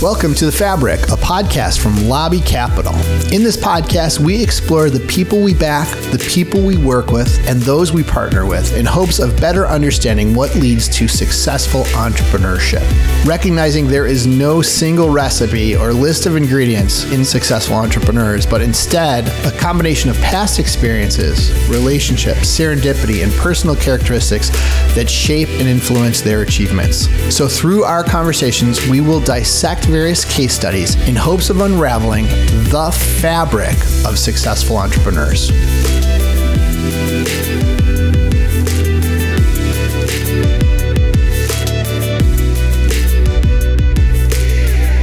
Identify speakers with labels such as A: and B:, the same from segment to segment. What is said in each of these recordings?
A: Welcome to The Fabric, a podcast from Lobby Capital. In this podcast, we explore the people we back, the people we work with, and those we partner with in hopes of better understanding what leads to successful entrepreneurship. Recognizing there is no single recipe or list of ingredients in successful entrepreneurs, but instead a combination of past experiences, relationships, serendipity, and personal characteristics that shape and influence their achievements. So, through our conversations, we will dissect various case studies in hopes of unraveling the fabric of successful entrepreneurs.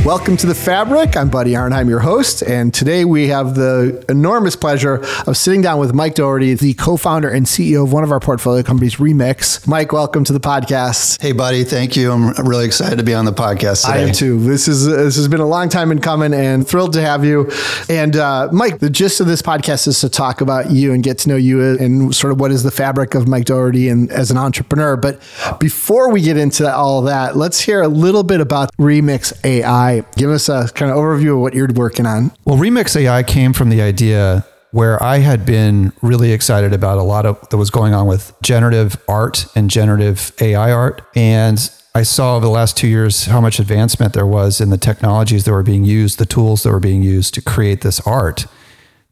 A: Welcome to The Fabric. I'm Buddy Arnheim, your host, and today we have the enormous pleasure of sitting down with Mike Dougherty, the co founder and CEO of one of our portfolio companies, Remix. Mike, welcome to the podcast.
B: Hey, buddy. Thank you. I'm really excited to be on the podcast today.
A: I am too. This is this has been a long time in coming, and thrilled to have you. And uh, Mike, the gist of this podcast is to talk about you and get to know you and sort of what is the fabric of Mike Dougherty and as an entrepreneur. But before we get into all that, let's hear a little bit about Remix AI. Give us a kind of overview of what you're working on.
C: Well, Remix AI came from the idea where I had been really excited about a lot of that was going on with generative art and generative AI art. And I saw over the last two years how much advancement there was in the technologies that were being used, the tools that were being used to create this art.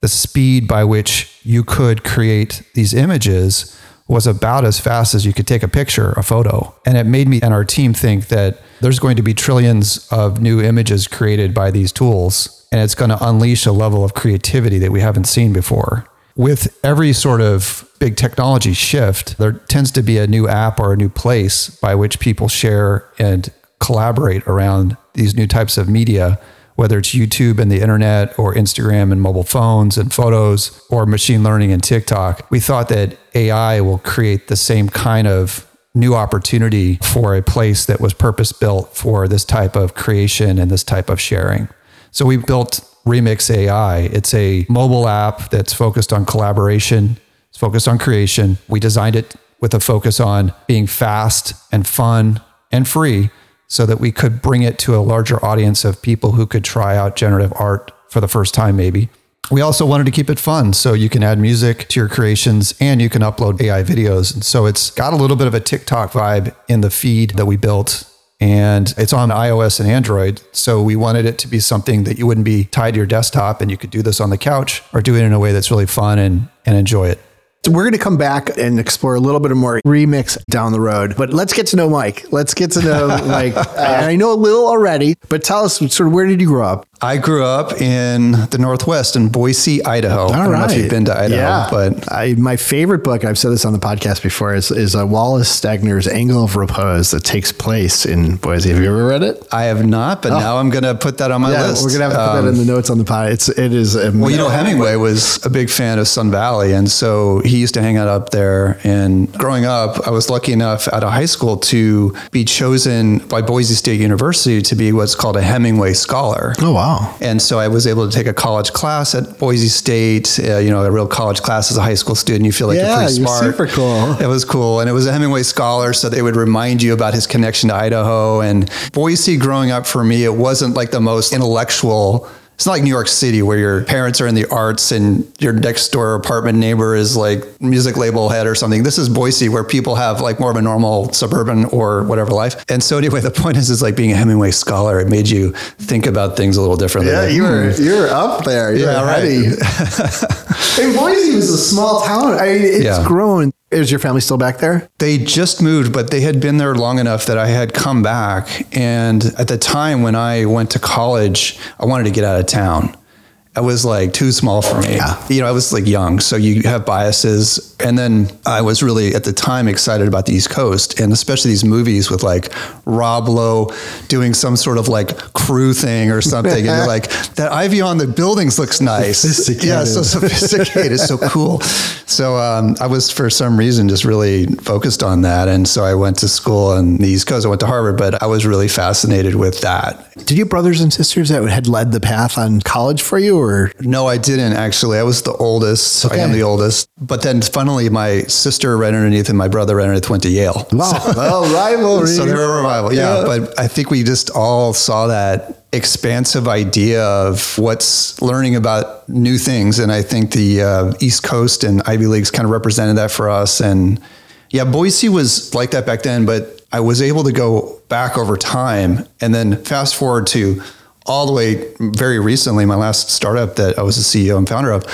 C: The speed by which you could create these images was about as fast as you could take a picture, a photo. And it made me and our team think that there's going to be trillions of new images created by these tools, and it's going to unleash a level of creativity that we haven't seen before. With every sort of big technology shift, there tends to be a new app or a new place by which people share and collaborate around these new types of media whether it's YouTube and the internet or Instagram and mobile phones and photos or machine learning and TikTok, we thought that AI will create the same kind of new opportunity for a place that was purpose built for this type of creation and this type of sharing. So we built Remix AI. It's a mobile app that's focused on collaboration, it's focused on creation. We designed it with a focus on being fast and fun and free so that we could bring it to a larger audience of people who could try out generative art for the first time, maybe. We also wanted to keep it fun. So you can add music to your creations and you can upload AI videos. And so it's got a little bit of a TikTok vibe in the feed that we built. And it's on iOS and Android. So we wanted it to be something that you wouldn't be tied to your desktop and you could do this on the couch or do it in a way that's really fun and, and enjoy it.
A: So we're going to come back and explore a little bit more remix down the road. But let's get to know Mike. Let's get to know Mike. I know a little already, but tell us sort of where did you grow up?
B: I grew up in the Northwest in Boise, Idaho. All I don't right. know if you've been to Idaho, yeah. but
A: I, my favorite book, I've said this on the podcast before, is, is uh, Wallace Stegner's Angle of Repose that takes place in Boise. Have you ever read it?
B: I have not, but oh. now I'm going to put that on my yeah, list.
A: We're going to have to put um, that in the notes on the pod. It's, it is.
B: Well, you know, Hemingway was a big fan of Sun Valley. And so he used to hang out up there. And growing up, I was lucky enough out of high school to be chosen by Boise State University to be what's called a Hemingway Scholar.
A: Oh, wow.
B: And so I was able to take a college class at Boise State. Uh, you know, a real college class as a high school student. You feel like yeah, you're pretty smart.
A: super cool.
B: It was cool, and it was a Hemingway scholar, so they would remind you about his connection to Idaho and Boise. Growing up for me, it wasn't like the most intellectual it's not like New York City where your parents are in the arts and your next door apartment neighbor is like music label head or something. This is Boise where people have like more of a normal suburban or whatever life. And so anyway, the point is, is like being a Hemingway scholar, it made you think about things a little differently.
A: Yeah, you were you're up there. You're yeah. Right. and Boise was a small town. I mean, it's yeah. grown is your family still back there?
B: They just moved, but they had been there long enough that I had come back. And at the time when I went to college, I wanted to get out of town. I was like too small for me. Yeah. You know, I was like young, so you have biases. And then I was really at the time excited about the East Coast and especially these movies with like Rob Lowe doing some sort of like crew thing or something. and you're like, that ivy on the buildings looks nice.
A: Sophisticated.
B: Yeah, so sophisticated, so cool. So um, I was for some reason just really focused on that. And so I went to school on the East Coast. I went to Harvard, but I was really fascinated with that.
A: Did you have brothers and sisters that had led the path on college for you? Or?
B: No i didn't actually. I was the oldest. Okay. i am the oldest. But then funnily my sister ran underneath and my brother ran underneath went to yale.
A: Wow. So, well rivalry
B: so they were a rival. Yeah. yeah. but i think we just all saw that expansive idea of what's learning about new things. And I think the uh, East Coast and Ivy Leagues kind of represented that for us. And yeah, Boise was like that back then, but I was able to go back over time. And then fast forward to all the way very recently, my last startup that I was the CEO and founder of,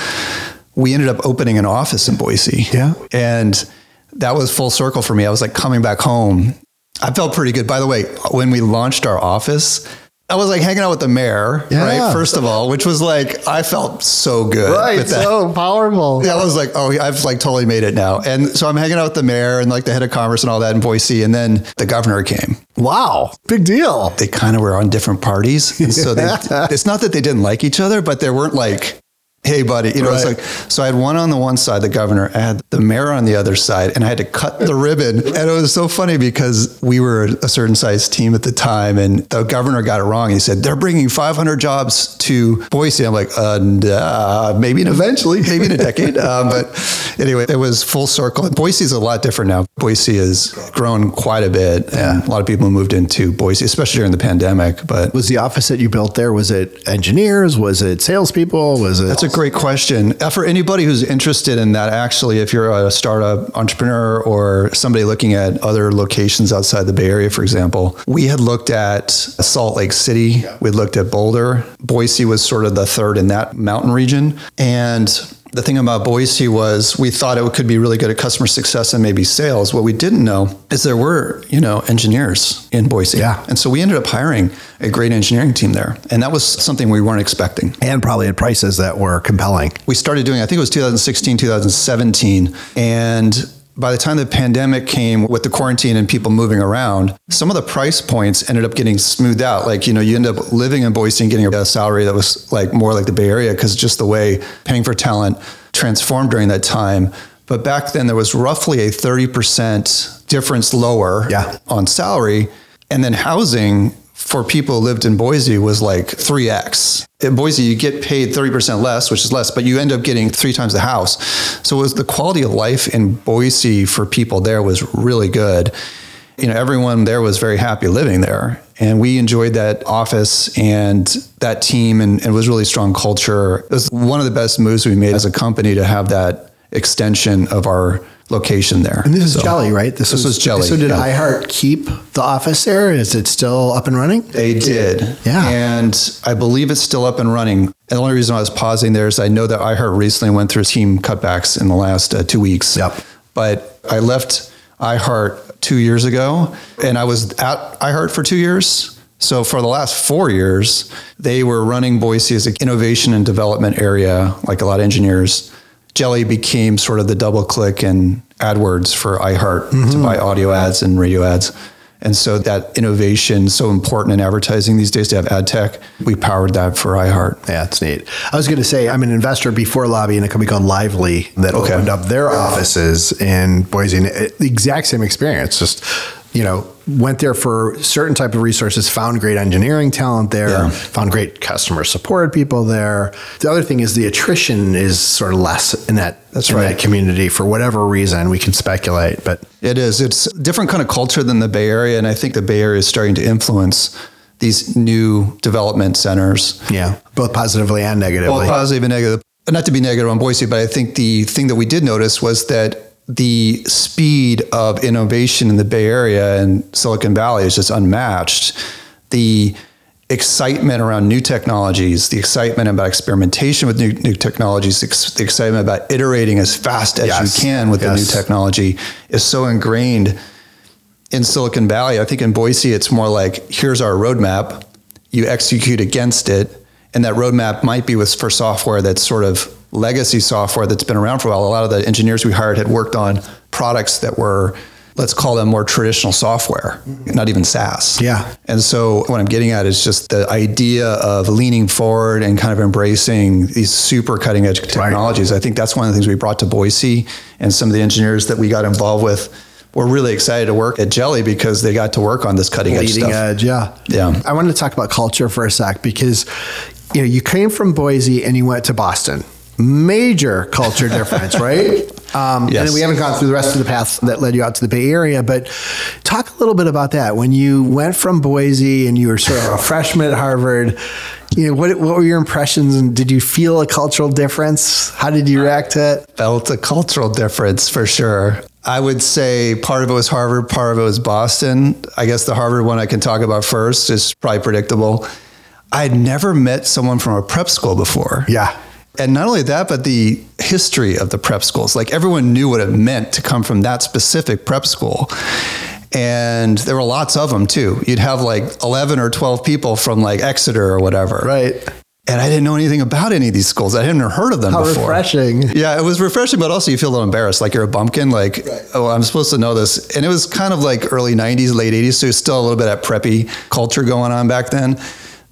B: we ended up opening an office in Boise.
A: Yeah.
B: And that was full circle for me. I was like coming back home. I felt pretty good. By the way, when we launched our office, I was like hanging out with the mayor,
A: Yeah.
B: right? First of all, which was like, I felt so good. right?
A: So powerful.
B: Yeah, I was like, oh, I've like totally made it now. And so I'm hanging out with the mayor and like the head of commerce and all that in Boise. And then the governor came.
A: Wow. Big deal.
B: They kind of were on different parties. And so they, it's not that they didn't like each other, but they weren't like, hey, buddy. You know, it's like, so I had one on the one side, the governor, I had the mayor on the other side, and I had to cut the ribbon. And it was so funny because we were a certain size team at the time, and the governor got it wrong. He said, they're bringing 500 jobs to Boise. I'm like, uh, nah, maybe in a-
A: Eventually.
B: maybe in a decade. um, but anyway, it was full circle. Boise's a lot different now. Boise has grown quite a bit. And a lot of people moved into Boise, especially during the pandemic. But
A: Was the office that you built there, was it engineers? Was it salespeople? Was it?
B: A great question. Uh, For anybody who's interested in that, actually, if you're a startup entrepreneur or somebody looking at other locations outside the Bay Area, for example, we had looked at Salt Lake City, we looked at Boulder. Boise was sort of the third in that mountain region. And the thing about Boise was we thought it could be really good at customer success and maybe sales. What we didn't know is there were, you know, engineers in Boise.
A: Yeah.
B: And so we ended up hiring a great engineering team there. And that was something we weren't expecting
A: and probably at prices that were compelling.
B: we started doing, I think it was 2016, 2017. And by the time the pandemic came with the quarantine and people moving around, some of the price points ended up getting smoothed out. Like, you know, you end up living in Boise and getting a salary that was like more like the Bay Area because just the way paying for talent transformed during that time. But back then, there was roughly a 30% difference lower
A: Yeah.
B: on salary. And then housing for people who lived in Boise was like 3x. In Boise, you get paid 30% less, which is less, but you end up getting three times the house. So was the quality of life in Boise for people there was really good. You know, everyone there was very happy living there. And we enjoyed that office and that team and, and it was really strong culture. It was one of the best moves we made as a company to have that extension of our location there.
A: And this is
B: So-
A: Jelli, right?
B: This was Jelli,
A: So did
B: yeah.
A: iHeart keep the office there? Is it still up and running?
B: They did.
A: Yeah.
B: And I believe it's still up and running. And the only reason I was pausing there is I know that iHeart recently went through team cutbacks in the last uh, two weeks.
A: Yep.
B: But I left iHeart two years ago and I was at iHeart for two years. So for the last four years, they were running Boise as an innovation and development area, like a lot of engineers. Jelli became sort of the double click and AdWords for iHeart to mm-hmm. buy audio ads and radio ads. And so that innovation so important in advertising these days to have ad tech. We powered that for iHeart.
A: Yeah, it's neat. I was going to say I'm an investor before Lobby in a company called Lively that
B: Okay.
A: opened up their offices in Boise. And it- the exact same experience. Just you know, went there for certain type of resources, found great engineering talent there,
B: Yeah.
A: found great customer support people there. The other thing is the attrition is sort of less in that
B: That's
A: in
B: right.
A: that community for whatever reason. We can speculate, but
B: It is. It's a different kind of culture than the Bay Area. And I think the Bay Area is starting to influence these new development centers.
A: yeah, both positively and negatively.
B: Well, positive and negative. Not to be negative on Boise, but I think the thing that we did notice was that the speed of innovation in the Bay Area and Silicon Valley is just unmatched. The excitement around new technologies, the excitement about experimentation with new, new technologies, the excitement about iterating as fast as
A: Yes.
B: you can with the new technology is so ingrained in Silicon Valley. I think in Boise, it's more like here's our roadmap, you execute against it, and that roadmap might be with for software that's sort of legacy software that's been around for a while. A lot of the engineers we hired had worked on products that were, let's call them more traditional software, mm-hmm. not even SaaS.
A: Yeah.
B: And so what I'm getting at is just the idea of leaning forward and kind of embracing these super cutting edge technologies. I think that's one of the things we brought to Boise and some of the engineers that we got involved with were really excited to work at Jelli because they got to work on this cutting edge stuff.
A: edge. Yeah,
B: Yeah.
A: I wanted to talk about culture for a sec because you know you came from Boise and you went to Boston. Major culture difference, right? Um,
B: Yes.
A: And we haven't gone through the rest of the path that led you out to the Bay Area, but talk a little bit about that. When you went from Boise and you were sort of a freshman at Harvard, you know, what, what were your impressions and did you feel a cultural difference? How did you react to it?
B: felt a cultural difference for sure. I would say part of it was Harvard, part of it was Boston. I guess the Harvard one I can talk about first is probably predictable. I had never met someone from a prep school before.
A: Yeah.
B: And not only that, but the history of the prep schools. Like everyone knew what it meant to come from that specific prep school. And there were lots of them too. You'd have like 11 or 12 people from like Exeter or whatever.
A: Right.
B: And I didn't know anything about any of these schools. I hadn't heard of them
A: How
B: before.
A: refreshing.
B: Yeah, it was refreshing, but also you feel a little embarrassed, like you're a bumpkin. Like, oh, I'm supposed to know this. And it was kind of like early '90s, late '80s, so there's still a little bit of preppy culture going on back then.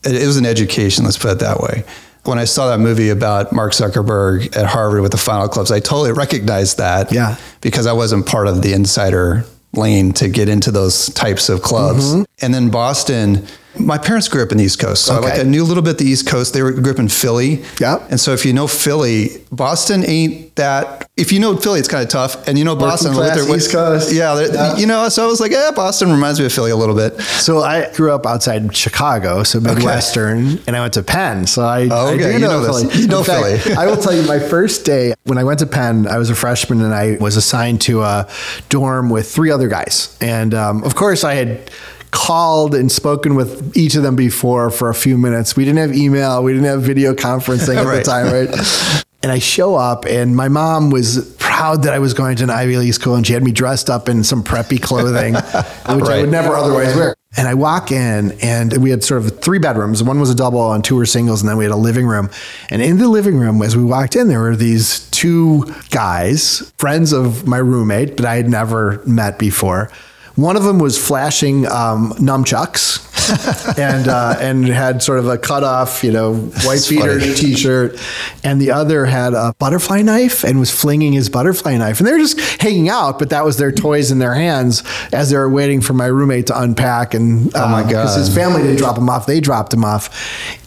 B: It, it was an education, let's put it that way. When I saw that movie about Mark Zuckerberg at Harvard with the Final Clubs, I totally recognized that.
A: Yeah.
B: because I wasn't part of the insider lane to get into those types of clubs. Mm-hmm. And then Boston. My parents grew up in the East Coast, so I, like I knew a little bit the East Coast. They were, grew up in Philly,
A: Yep.
B: and so if you know Philly, Boston ain't that. If you know Philly, it's kind of tough. And you know Boston,
A: class
B: they're-
A: East Coast.
B: Yeah,
A: Yeah.
B: you know. So I was like, yeah, Boston reminds me of Philly a little bit.
A: So I grew up outside Chicago, so Midwestern, and I went to Penn. So I,
B: Oh,
A: I do
B: You know this.
A: Philly.
B: You know
A: fact,
B: Philly.
A: I will tell you, my first day when I went to Penn, I was a freshman, and I was assigned to a dorm with three other guys. And um, of course, I had called and spoken with each of them before for a few minutes. We didn't have email, we didn't have video conferencing at
B: Right.
A: the time, right? And I show up, and my mom was proud that I was going to an Ivy League school, and she had me dressed up in some preppy clothing, which I would never otherwise wear. And I walk in, and we had sort of three bedrooms. One was a double, and two were singles, and then we had a living room. And in the living room, as we walked in, there were these two guys, friends of my roommate, but I had never met before. One of them was flashing um, nunchucks. and uh, and had sort of a cut off, you know, white beater t-shirt, and the other had a butterfly knife and was flinging his butterfly knife, and they were just hanging out, but that was their toys in their hands as they were waiting for my roommate to unpack. And oh
B: my
A: because
B: God.
A: his family didn't drop him off, they dropped him off.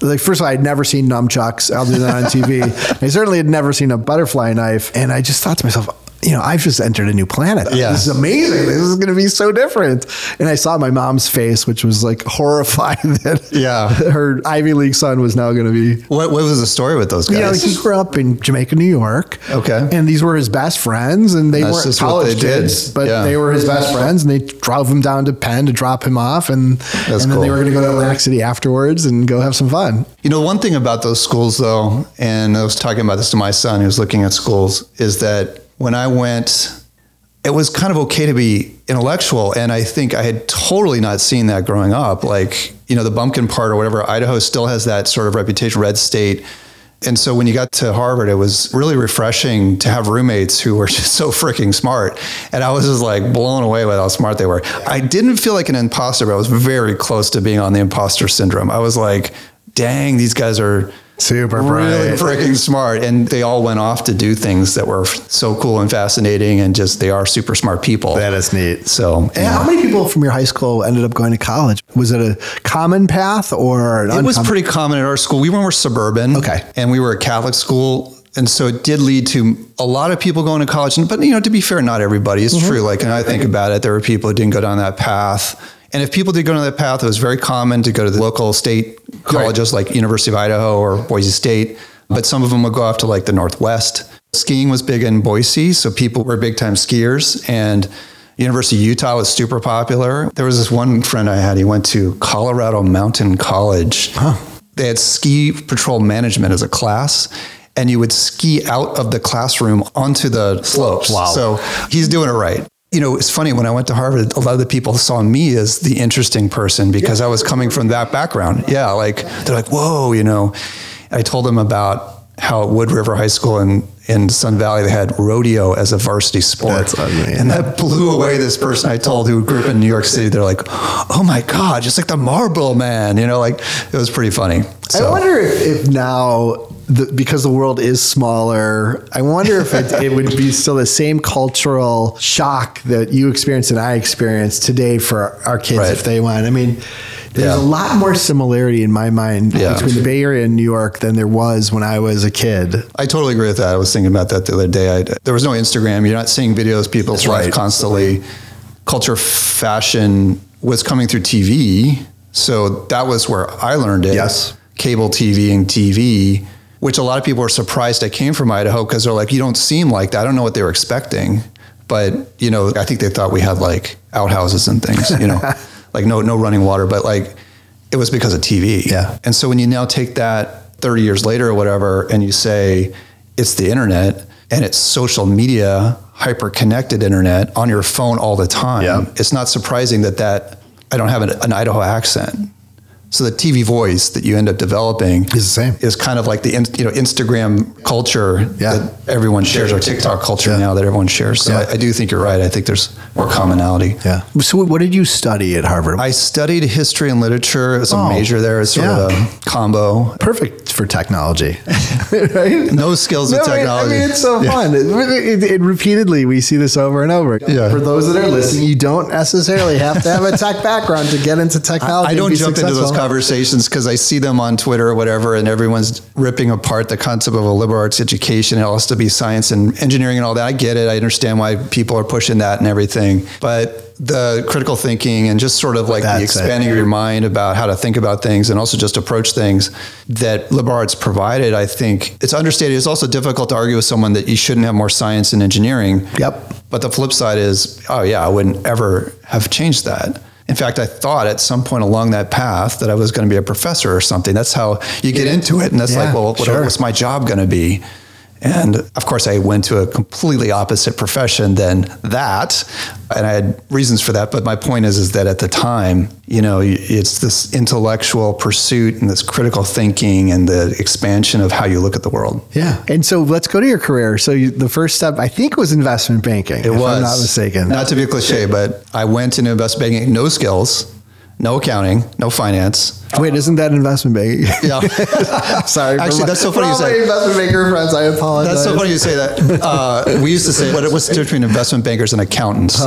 A: Like first of all, I'd never seen nunchucks other than on TV. I certainly had never seen a butterfly knife, and I just thought to myself. You know, I've just entered a new planet.
B: Yeah.
A: This is amazing. This is going to be so different. And I saw my mom's face, which was like horrified that
B: Yeah.
A: her Ivy League son was now going to be
B: What, what was the story with those guys?
A: you know, he grew up in Jamaica, New York.
B: Okay.
A: And these were his best friends, and they
B: That's
A: weren't college
B: they did.
A: kids, but
B: Yeah.
A: they were his best friends, and they drove him down to Penn to drop him off, and
B: That's
A: and then they were going to go to Atlantic City afterwards and go have some fun.
B: You know, one thing about those schools, though, and I was talking about this to my son who's looking at schools, is that when I went, it was kind of okay to be intellectual. And I think I had totally not seen that growing up. Like, you know, the bumpkin part or whatever, Idaho still has that sort of reputation, red state. And so when you got to Harvard, it was really refreshing to have roommates who were just so freaking smart. And I was just like blown away by how smart they were. I didn't feel like an imposter, but I was very close to being on the imposter syndrome. I was like, dang, these guys are
A: Super
B: really freaking smart. And they all went off to do things that were so cool and fascinating and just they are super smart people.
A: That is neat.
B: So
A: And how many people from your high school ended up going to college? Was it a common path or an
B: It was pretty common at our school. We were suburban.
A: Okay.
B: And we were a Catholic school. And so it did lead to a lot of people going to college. But, you know, to be fair, not everybody. It's mm-hmm. true. Like, and I think about it, there were people who didn't go down that path. And if people did go down that path, it was very common to go to the local state colleges like University of Idaho or Boise State. But some of them would go off to like the Northwest. Skiing was big in Boise. So people were big time skiers. And University of Utah was super popular. There was this one friend I had, he went to Colorado Mountain College. They had ski patrol management as a class. And you would ski out of the classroom onto the slopes.
A: Wow.
B: So he's doing it right. You know, it's funny when I went to Harvard, a lot of the people saw me as the interesting person because I was coming from that background. Yeah, like they're like, whoa, you know. I told them about how at Wood River High School in, in Sun Valley they had rodeo as a varsity sport.
A: That's ugly.
B: And that blew away this person I told who grew up in New York City. They're like, oh my God, just like the Marlboro Man. You know, like it was pretty funny.
A: I wonder if, if now, the, because the world is smaller, I wonder if it, it would be still the same cultural shock that you experienced and I experienced today for our kids
B: Right.
A: if they went. I mean, There's
B: Yeah.
A: a lot more similarity in my mind
B: Yeah.
A: between the Bay Area and New York than there was when I was a kid.
B: I totally agree with that. I was thinking about that the other day. I, there was no Instagram. You're not seeing videos people's life
A: right.
B: constantly. Culture, fashion was coming through TV. So that was where I learned it.
A: Yes.
B: Cable TV and TV, which a lot of people were surprised I came from Idaho because they're like, you don't seem like that. I don't know what they were expecting. But, you know, I think they thought we had like outhouses and things, you know, like no, no running water. But like, it was because of TV.
A: Yeah.
B: And so when you now take that 30 years later or whatever, and you say it's the internet and it's social media, hyper connected internet on your phone all the time,
A: Yeah.
B: it's not surprising that that I don't have an, an Idaho accent. So the TV voice that you end up developing
A: Is the same.
B: Is kind of like the you know Instagram culture
A: Yeah.
B: that everyone shares, or TikTok culture
A: Yeah.
B: now that everyone shares. So
A: Yeah.
B: I, I do think you're right. I think there's more commonality.
A: Yeah. So what did you study at Harvard?
B: I studied history and literature as a
A: Oh,
B: major there, as sort of a combo.
A: Perfect for technology, right?
B: No skills
A: No,
B: with technology.
A: I mean, it's so fun. It, it, it repeatedly, we see this over and over.
B: Yeah.
A: For those that are listening, you don't necessarily have to have a tech background to get into technology.
B: I
A: and
B: don't
A: be
B: jump into those
A: successful.
B: Conversations because I see them on Twitter or whatever, and everyone's ripping apart the concept of a liberal arts education. It has to be science and engineering and all that. I get it. I understand why people are pushing that and everything. But the critical thinking and just sort of like
A: That's
B: the
A: it.
B: expanding your mind about how to think about things and also just approach things that liberal arts provided, I think it's understated. It's also difficult to argue with someone that you shouldn't have more science and engineering.
A: Yep.
B: But the flip side is, oh yeah, I wouldn't ever have changed that. In fact, I thought at some point along that path that I was going to be a professor or something. That's how you get into it, and that's
A: Yeah,
B: like, well, what,
A: sure.
B: what's my job going to be? And of course, I went to a completely opposite profession than that, and I had reasons for that. But my point is, is that at the time, you know, it's this intellectual pursuit and this critical thinking and the expansion of how you look at the world.
A: Yeah. And so let's go to your career. So you, the first step, I think, was investment banking.
B: It was
A: I'm not mistaken.
B: Not to be a cliche, but I went into investment banking, no skills, no accounting, no finance.
A: Wait, isn't that investment banking?
B: Yeah.
A: Sorry.
B: Actually, that's so funny you say-
A: my investment banker friends, I apologize.
B: That's so funny you say that. Uh, we used to say, what what's the difference between investment bankers and accountants?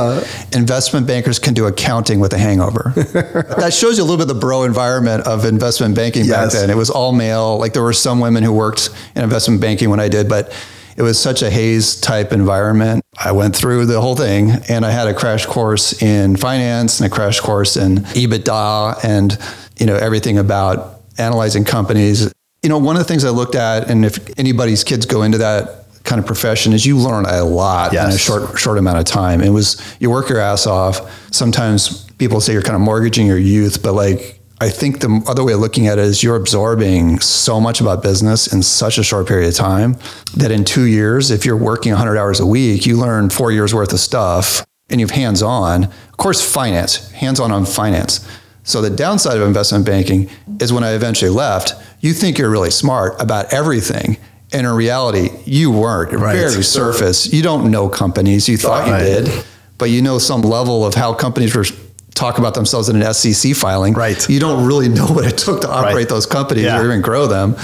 B: investment bankers can do accounting with a hangover. that shows you a little bit the bro environment of investment banking back then. It was all male. Like there were some women who worked in investment banking when I did, but it was such a haze type environment. I went through the whole thing and I had a crash course in finance and a crash course in EBITDA and, you know, everything about analyzing companies. You know, one of the things I looked at, and if anybody's kids go into that kind of profession, is you learn a lot in a short short amount of time. It was you work your ass off. Sometimes people say you're kind of mortgaging your youth, but like I think the other way of looking at it is you're absorbing so much about business in such a short period of time that in two years, if you're working 100 hours a week, you learn four years worth of stuff and you've hands on. Of course, finance, hands on on finance. So the downside of investment banking is when I eventually left, you think you're really smart about everything. And in reality, you weren't. You're
A: Right.
B: Very surface. You don't know companies. You thought
A: Right.
B: you did, but you know some level of how companies were talk about themselves in an SEC filing.
A: Right.
B: You don't really know what it took to operate
A: Right.
B: those companies
A: Yeah.
B: or even grow them.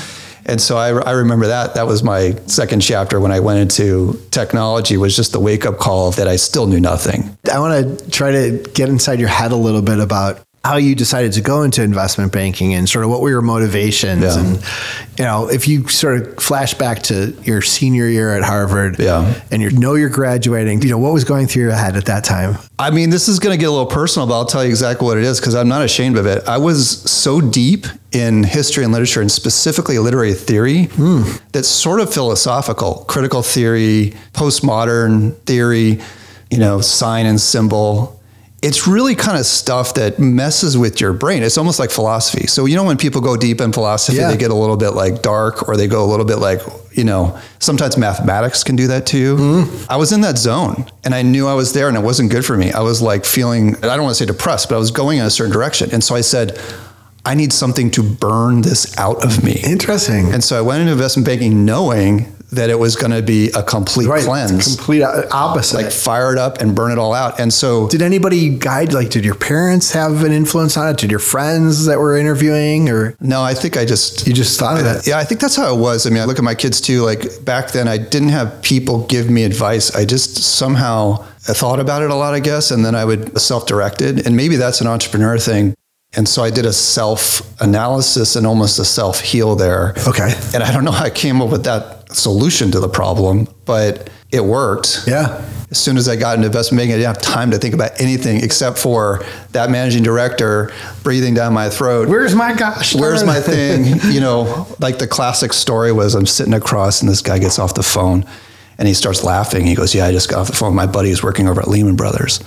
B: And so I, I remember that. That was my second chapter when I went into technology was just the wake up call that I still knew nothing.
A: I want to try to get inside your head a little bit about how you decided to go into investment banking and sort of what were your motivations
B: Yeah.
A: and you know if you sort of flash back to your senior year at Harvard
B: Yeah.
A: and you know you're graduating you know what was going through your head at that time
B: I mean, this is going to get a little personal, but I'll tell you exactly what it is because I'm not ashamed of it. I was so deep in history and literature, and specifically literary theory, hmm. that's sort of philosophical, critical theory, postmodern theory, you know, sign and symbol. It's really kind of stuff that messes with your brain. It's almost like philosophy. So, you know, when people go deep in philosophy,
A: Yeah.
B: they get a little bit like dark or they go a little bit like, you know, sometimes mathematics can do that too. Mm-hmm. I was in that zone and I knew I was there and it wasn't good for me. I was like feeling, I don't want to say depressed, but I was going in a certain direction. And so I said, I need something to burn this out of me.
A: interesting
B: And so I went into investment banking knowing that it was going to be a complete
A: right
B: cleanse,
A: complete uh, opposite
B: like fire it up and burn it all out. And so
A: did anybody guide like did your parents have an influence on it did your friends that were interviewing or
B: no, I think I just
A: you just thought of it
B: Yeah, I think that's how it was. I mean, I look at my kids too. Like back then, I didn't have people give me advice. I just somehow thought about it a lot, I guess, and then I would self-directed. And maybe that's an entrepreneur thing. And so I did a self analysis and almost a self heal there.
A: Okay.
B: And I don't know how I came up with that solution to the problem, but it worked.
A: Yeah.
B: As soon as I got into investment banking, I didn't have time to think about anything except for that managing director breathing down my throat.
A: Where's my gosh?
B: Where's my thing? You know, like the classic story was I'm sitting across and this guy gets off the phone and he starts laughing. He goes, Yeah, I just got off the phone. My buddy is working over at Lehman Brothers.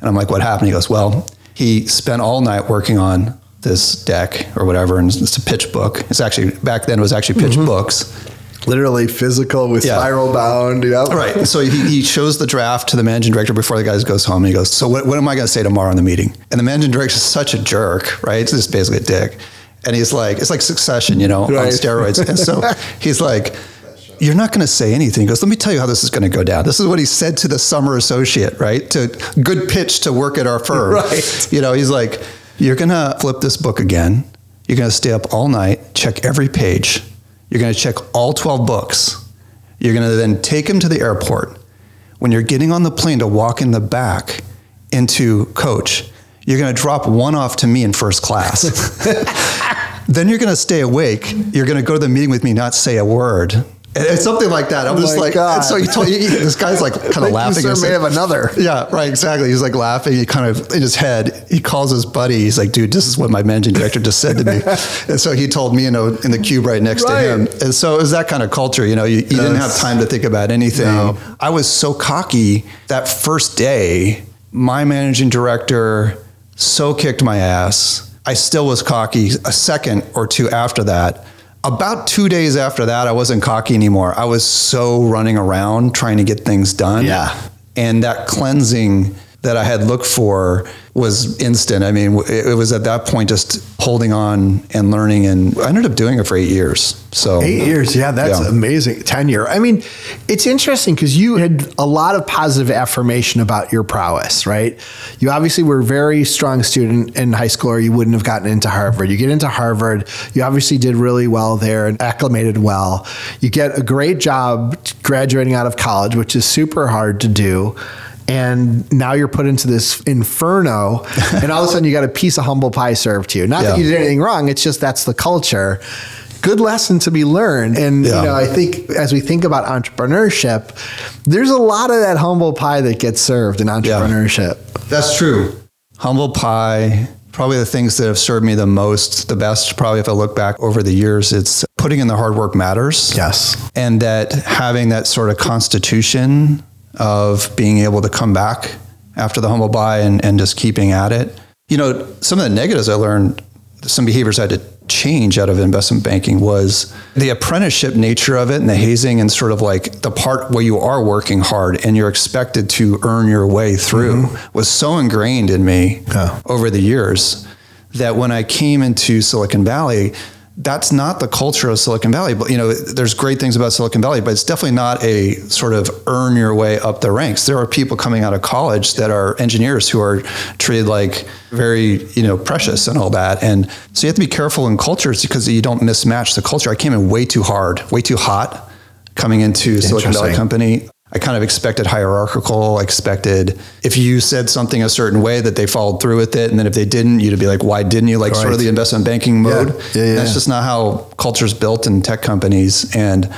B: And I'm like, What happened? He goes, Well, he spent all night working on this deck or whatever, and it's a pitch book. It's actually back then it was actually pitch mm-hmm. books.
A: Literally physical with
B: Yeah.
A: spiral bound. Yep.
B: All right. So he, he shows the draft to the managing director before the guy goes home. And he goes, So what, what am I going to say tomorrow in the meeting? And the managing director is such a jerk, right? It's just basically a dick. And he's like, It's like succession, you know, on steroids. And so he's like, You're not going to say anything. He goes, Let me tell you how this is going to go down. This is what he said to the summer associate, right? To good pitch to work at our firm.
A: Right.
B: You know, he's like, You're going to flip this book again. You're going to stay up all night, check every page. You're going to check all 12 books. You're going to then take him to the airport. When you're getting on the plane to walk in the back into coach, you're going to drop one off to me in first class. then you're going to stay awake. You're going to go to the meeting with me, not say a word. It's something like that. I'm
A: Oh
B: just like, so you told you, this guy's like kind of
A: Thank you,
B: laughing.
A: sir, may
B: like-
A: have another.
B: yeah, right, exactly. He's like laughing. He kind of in his head, he calls his buddy. He's like, "Dude, this is what my managing director just said to me." and so he told me, you know, in the cube right next
A: Right.
B: to him. And so it was that kind of culture. You know, you, you didn't have time to think about anything.
A: No.
B: I was so cocky that first day. My managing director so kicked my ass. I still was cocky a second or two after that. About two days after that, I wasn't cocky anymore. I was so running around trying to get things done.
A: Yeah.
B: And that cleansing that I had looked for was instant. I mean, it, was at that point just holding on and learning. And I ended up doing it for eight years. So
A: Eight years, yeah, that's
B: Yeah.
A: amazing. Tenure. I mean, it's interesting because you had a lot of positive affirmation about your prowess, right? You obviously were a very strong student in high school, or you wouldn't have gotten into Harvard. You get into Harvard, you obviously did really well there and acclimated well. You get a great job graduating out of college, which is super hard to do. And now you're put into this inferno, and all of a sudden you got a piece of humble pie served to you. Not that you did anything wrong; it's just that's the culture good lesson to be learned. And
B: Yeah.
A: you know, I think as we think about entrepreneurship, there's a lot of that humble pie that gets served in entrepreneurship.
B: That's true. Humble pie, probably the things that have served me the most, the best, probably if I look back over the years, it's putting in the hard work matters.
A: Yes.
B: And that having that sort of constitution of being able to come back after the humble pie and, and just keeping at it. You know, some of the negatives I learned, some behaviors I had to change out of investment banking was the apprenticeship nature of it and the hazing and sort of like the part where you are working hard and you're expected to earn your way through mm-hmm. was so ingrained in me over the years that when I came into Silicon Valley, that's not the culture of Silicon Valley. But you know, there's great things about Silicon Valley, but it's definitely not a sort of earn your way up the ranks. There are people coming out of college that are engineers who are treated like very, you know, precious and all that. And so you have to be careful in cultures because you don't mismatch the culture. I came in way too hard, way too hot coming into Silicon Valley company. I kind of expected hierarchical. I expected if you said something a certain way that they followed through with it, and then if they didn't, you'd be like, "Why didn't you?" Like sort of the investment banking mode.
A: Yeah, yeah,
B: That's
A: yeah.
B: just not how culture's built in tech companies, and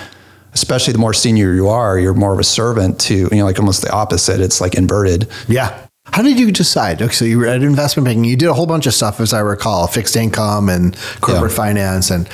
B: especially the more senior you are, you're more of a servant to you know, like almost the opposite. It's like inverted.
A: Yeah. How did you decide? Okay, so you were at investment banking. You did a whole bunch of stuff, as I recall, fixed income and corporate
B: Yeah.
A: finance, and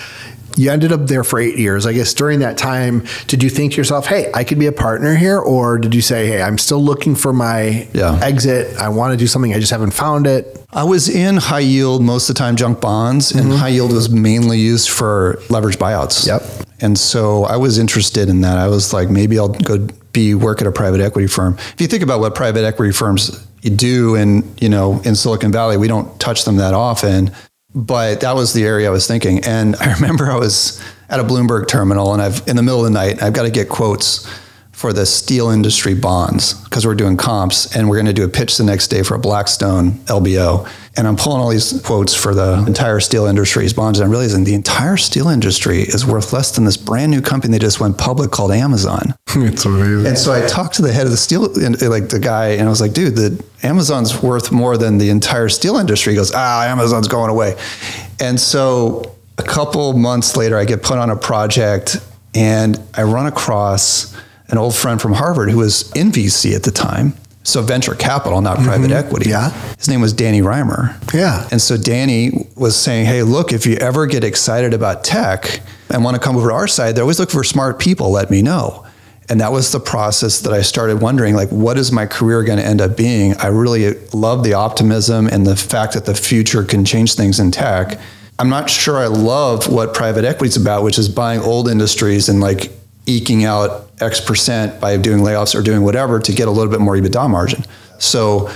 A: you ended up there for eight years. I guess during that time, did you think to yourself, "Hey, I could be a partner here," or did you say, "Hey, I'm still looking for my
B: Yeah.
A: exit. I want to do something. I just haven't found it."
B: I was in high yield most of the time, junk bonds, and mm-hmm. high yield was mainly used for leverage buyouts.
A: Yep.
B: And so I was interested in that. I was like, maybe I'll go be work at a private equity firm. If you think about what private equity firms do, in you know, in Silicon Valley, we don't touch them that often. But that was the area I was thinking. And I remember I was at a Bloomberg terminal, and I've in the middle of the night, I've got to get quotes for the steel industry bonds because we're doing comps and we're going to do a pitch the next day for a Blackstone LBO. And I'm pulling all these quotes for the entire steel industry's bonds. And I'm realizing the entire steel industry is worth less than this brand new company that just went public called Amazon.
A: it's amazing.
B: And so I talked to the head of the steel, like the guy, and I was like, dude, the Amazon's worth more than the entire steel industry. He goes, ah, Amazon's going away. And so a couple months later, I get put on a project and I run across an old friend from Harvard who was in VC at the time. So venture capital, not mm-hmm. private equity.
A: Yeah.
B: His name was Danny Rimer.
A: Yeah.
B: And so Danny was saying, hey, look, if you ever get excited about tech and want to come over to our side, they're always looking for smart people, let me know. And that was the process that I started wondering, like, what is my career going to end up being? I really love the optimism and the fact that the future can change things in tech. I'm not sure I love what private equity is about, which is buying old industries and like eking out X percent by doing layoffs or doing whatever to get a little bit more EBITDA margin. So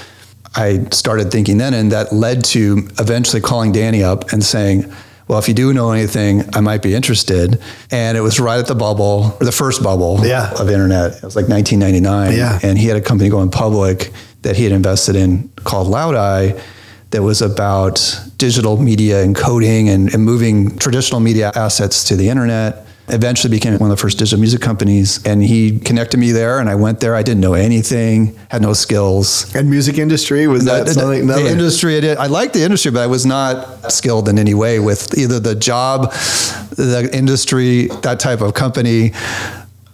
B: I started thinking then, and that led to eventually calling Danny up and saying, well, if you do know anything, I might be interested. And it was right at the bubble, or the first bubble
A: yeah.
B: of internet. It was like 1999.
A: Yeah.
B: And he had a company going public that he had invested in called Loudeye that was about digital media encoding and, and moving traditional media assets to the internet eventually became one of the first digital music companies and he connected me there and I went there I didn't know anything had no skills
A: and music industry was that
B: the,
A: something
B: the, the industry I, liked the industry but I was not skilled in any way with either the job the industry that type of company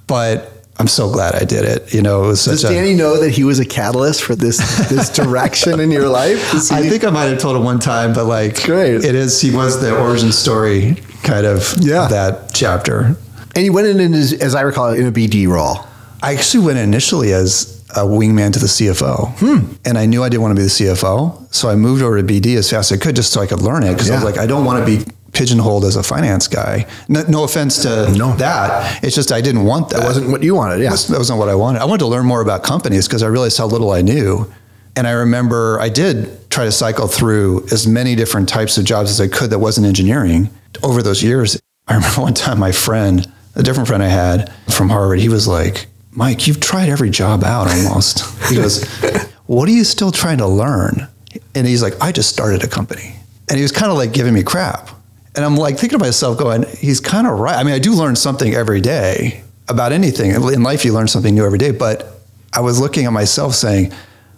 B: but I'm so glad I did it. You know, it was
A: Does
B: such
A: Danny
B: a,
A: know that he was a catalyst for this this direction in your life?
B: I think I might have told him one time, but like,
A: Great.
B: it is. He was the origin story kind of
A: Yeah.
B: that chapter.
A: And you went in as, as I recall in a BD role.
B: I actually went initially as a wingman to the CFO,
A: Hmm.
B: and I knew I didn't want to be the CFO, so I moved over to BD as fast as I could just so I could learn it because I was like, I don't want to be pigeonholed as a finance guy. No, no offense to
A: No.
B: that, it's just I didn't want that.
A: That wasn't what you wanted. Yeah.
B: That wasn't what I wanted. I wanted to learn more about companies because I realized how little I knew. And I remember I did try to cycle through as many different types of jobs as I could that wasn't engineering over those years. I remember one time my friend, a different friend I had from Harvard, he was like, Mike, you've tried every job out almost. he goes, What are you still trying to learn? And he's like, I just started a company. And he was kind of like giving me crap. And I'm like thinking to myself, going, he's kind of right. I mean, I do learn something every day about anything. In life, you learn something new every day. But I was looking at myself saying,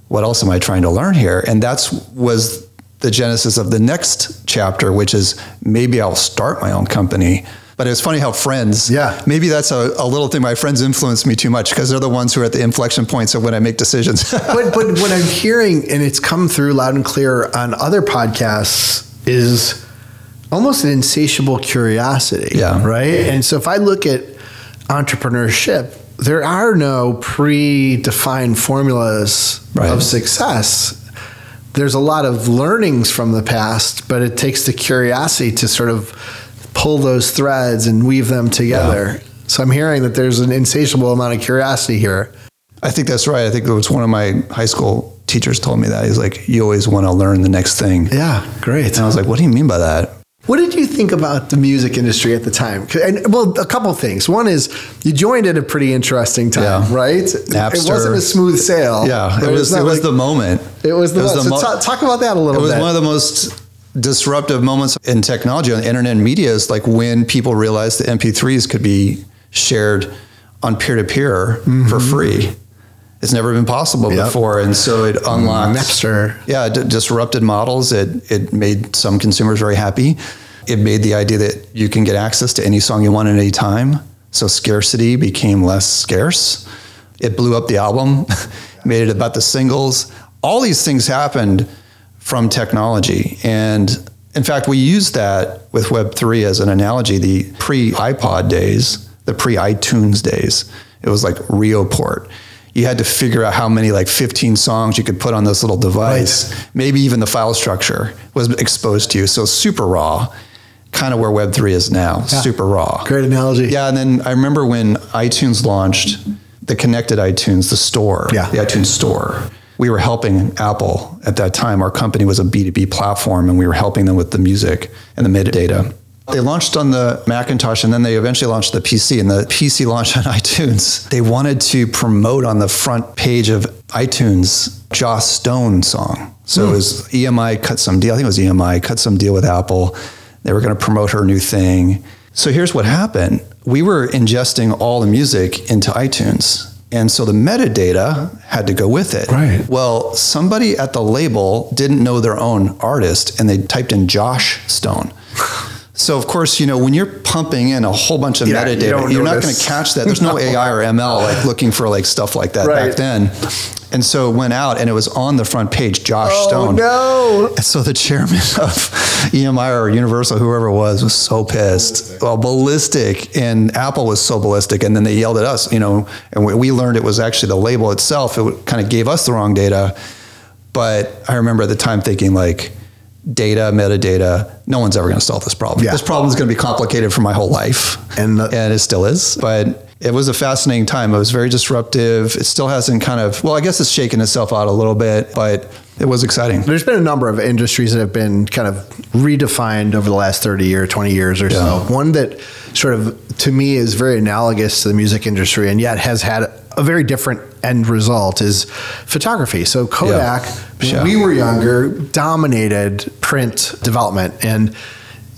B: what else am I trying to learn here? And that's was the genesis of the next chapter, which is maybe I'll start my own company. But it's funny how friends,
A: Yeah.
B: maybe that's a, a little thing. My friends influence me too much because they're the ones who are at the inflection points of when I make decisions.
A: but but what I'm hearing, and it's come through loud and clear on other podcasts, is almost an insatiable curiosity.
B: Yeah.
A: Right. And so if I look at entrepreneurship, there are no predefined formulas
B: Right.
A: of success. There's a lot of learnings from the past, but it takes the curiosity to sort of pull those threads and weave them together. So I'm hearing that there's an insatiable amount of curiosity here.
B: I think that's right. I think it was one of my high school teachers told me that. He's like, you always want to learn the next thing.
A: Yeah, great.
B: And I was like, what do you mean by that?
A: What did you think about the music industry at the time? And well, a couple things. One is you joined at a pretty interesting time,
B: Yeah.
A: right? It wasn't a smooth sail.
B: Yeah, it
A: There
B: was, it was
A: like-
B: the moment.
A: It was the,
B: the
A: so
B: mo-
A: ta- talk about that a little bit.
B: It was
A: bit.
B: one of the most disruptive moments in technology on the internet and media is like when people realized that MP3s could be shared on peer to peer for mm-hmm. free. It's never been possible
A: Yep.
B: before, and so it mm-hmm. unlocked
A: Napster.
B: Yeah, it d- disrupted models. It it made some consumers very happy. It made the idea that you can get access to any song you want at any time. So scarcity became less scarce. It blew up the album, made it about the singles. All these things happened from technology. And in fact, we used that with Web3 as an analogy. The pre iPod days, the pre iTunes days, it was like Rioport. You had to figure out how many, like 15 songs you could put on this little device. Maybe even the file structure was exposed to you. So super raw, kind of where Web3 is now, super raw.
A: Great analogy.
B: Yeah, and then I remember when iTunes launched, the connected iTunes, the store,
A: Yeah.
B: the iTunes store. We were helping Apple at that time. Our company was a B2B platform and we were helping them with the music and the metadata. They launched on the Macintosh and then they eventually launched the PC. And the PC launched on iTunes. They wanted to promote on the front page of iTunes Joss Stone song. So hmm. it was EMI cut some deal. I think it was EMI cut some deal with Apple. They were going to promote her new thing. So here's what happened. We were ingesting all the music into iTunes. And so the metadata had to go with it.
A: Right.
B: Well, somebody at the label didn't know their own artist and they typed in Josh Stone. So of course, you know, when you're pumping in a whole bunch of
A: Yeah,
B: metadata,
A: don't
B: you're not going to catch that. There's no AI or ML like looking for like stuff like that
A: Right.
B: back then. And so it went out and it was on the front page, Josh
A: Oh,
B: Stone.
A: no.
B: And so the chairman of EMI or Universal, whoever it was, was so pissed. Well, ballistic. And Apple was so ballistic. And then they yelled at us, you know, and we, we learned it was actually the label itself. It kind of gave us the wrong data. But I remember at the time thinking, like, data, metadata, no one's ever going to solve this problem.
A: Yeah.
B: This problem is going to be complicated for my whole life.
A: And the-
B: and it still is. But it was a fascinating time. It was very disruptive. It still hasn't kind of, well, I guess it's shaken itself out a little bit, but it was exciting.
A: There's been a number of industries that have been kind of redefined over the last 30 years, 20 years or so. One that sort of, to me, is very analogous to the music industry and yet has had a very different end result is photography. So Kodak, when
B: Yeah.
A: we were younger, dominated print development and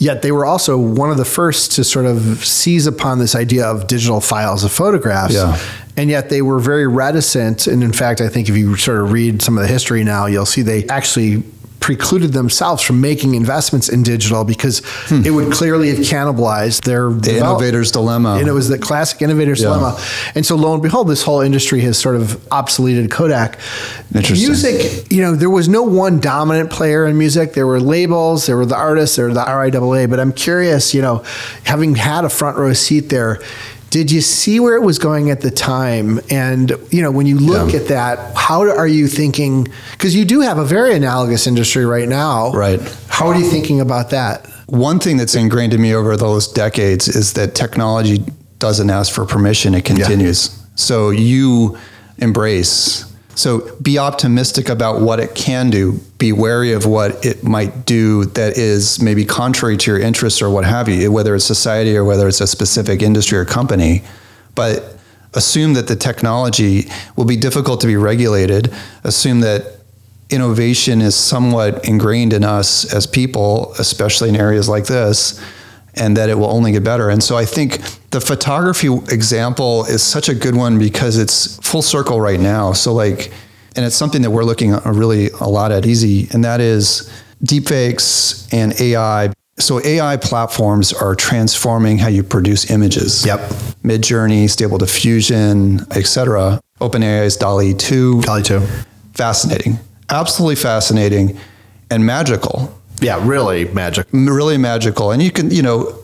A: Yet they were also one of the first to sort of seize upon this idea of digital files of photographs.
B: Yeah.
A: And yet they were very reticent. And in fact, I think if you sort of read some of the history now, you'll see they actually precluded themselves from making investments in digital because it would clearly have cannibalized their
B: Hmm. The innovator's dilemma.
A: And it was the classic innovator's
B: Yeah.
A: dilemma. And so lo and behold, this whole industry has sort of obsoleted Kodak.
B: Interesting.
A: Music, you know, there was no one dominant player in music. There were labels, there were the artists, there were the RIAA. But I'm curious, you know, having had a front row seat there, did you see where it was going at the time? And, you know, when you look
B: Yeah.
A: at that, how are you thinking? Because you do have a very analogous industry right now.
B: Right.
A: How are you thinking about that?
B: One thing that's ingrained in me over those decades is that technology doesn't ask for permission, it continues. So you embrace. So be optimistic about what it can do. Be wary of what it might do that is maybe contrary to your interests or what have you, whether it's society or whether it's a specific industry or company. But assume that the technology will be difficult to be regulated. Assume that innovation is somewhat ingrained in us as people, especially in areas like this, and that it will only get better. And so I think the photography example is such a good one because it's full circle right now. So like, and it's something that we're looking at really a lot at Easy, and that is deepfakes and AI. So AI platforms are transforming how you produce images.
A: Yep.
B: Midjourney, Stable Diffusion, etc. OpenAI's DALL-E 2
A: Probably too.
B: fascinating, absolutely fascinating, and magical.
A: Yeah, really magic.
B: Really magical, and you can, you know,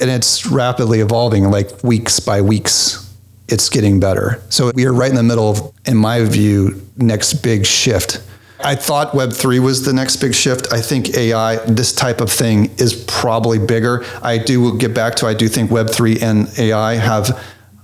B: and it's rapidly evolving. Like weeks by weeks, it's getting better. So we are right in the middle of, in my view, next big shift. I thought Web three was the next big shift. I think AI, this type of thing, is probably bigger. I do get back to I do think Web three and AI have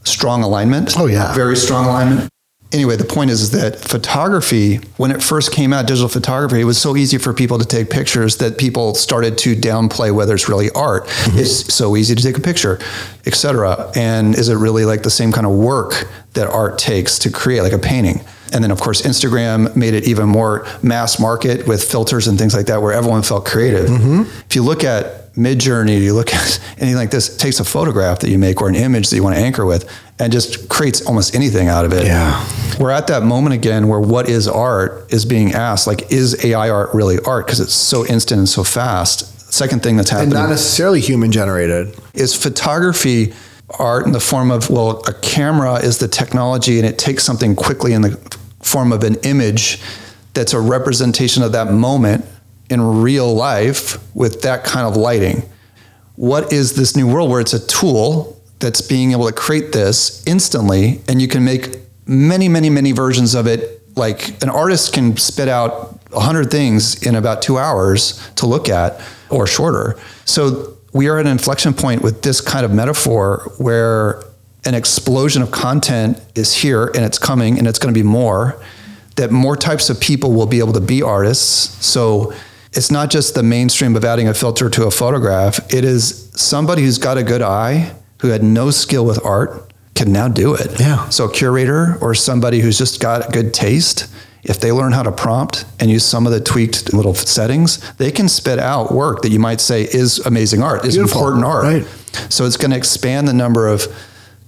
B: strong alignment.
A: Oh, yeah.
B: very strong alignment. Anyway, the point is, is that photography, when it first came out, digital photography, it was so easy for people to take pictures that people started to downplay whether it's really art. Mm-hmm. It's so easy to take a picture, et cetera. And is it really like the same kind of work that art takes to create, like a painting? And then, of course, Instagram made it even more mass market with filters and things like that, where everyone felt creative. Mm-hmm. If you look at Midjourney, you look at anything like this, takes a photograph that you make or an image that you want to anchor with, and just creates almost anything out of it.
A: Yeah.
B: We're at that moment again where what is art is being asked. Like, is AI art really art? Because it's so instant and so fast. Second thing that's
A: And
B: happening
A: not necessarily human generated.
B: is photography art in the form of well a camera is the technology and it takes something quickly in the form of an image that's a representation of that moment in real life with that kind of lighting. What is this new world where it's a tool that's being able to create this instantly and you can make many many many versions of it? Like an artist can spit out 100 things in about two hours to look at or shorter. So we are at an inflection point with this kind of metaphor where an explosion of content is here and it's coming and it's going to be more that more types of people will be able to be artists. So it's not just the mainstream of adding a filter to a photograph. It is somebody who's got a good eye, who had no skill with art, can now do it.
A: Yeah.
B: So a curator or somebody who's just got good taste, if they learn how to prompt and use some of the tweaked little settings, they can spit out work that you might say is amazing art, is
A: Beautiful.
B: important art.
A: Right.
B: So it's going to expand the number of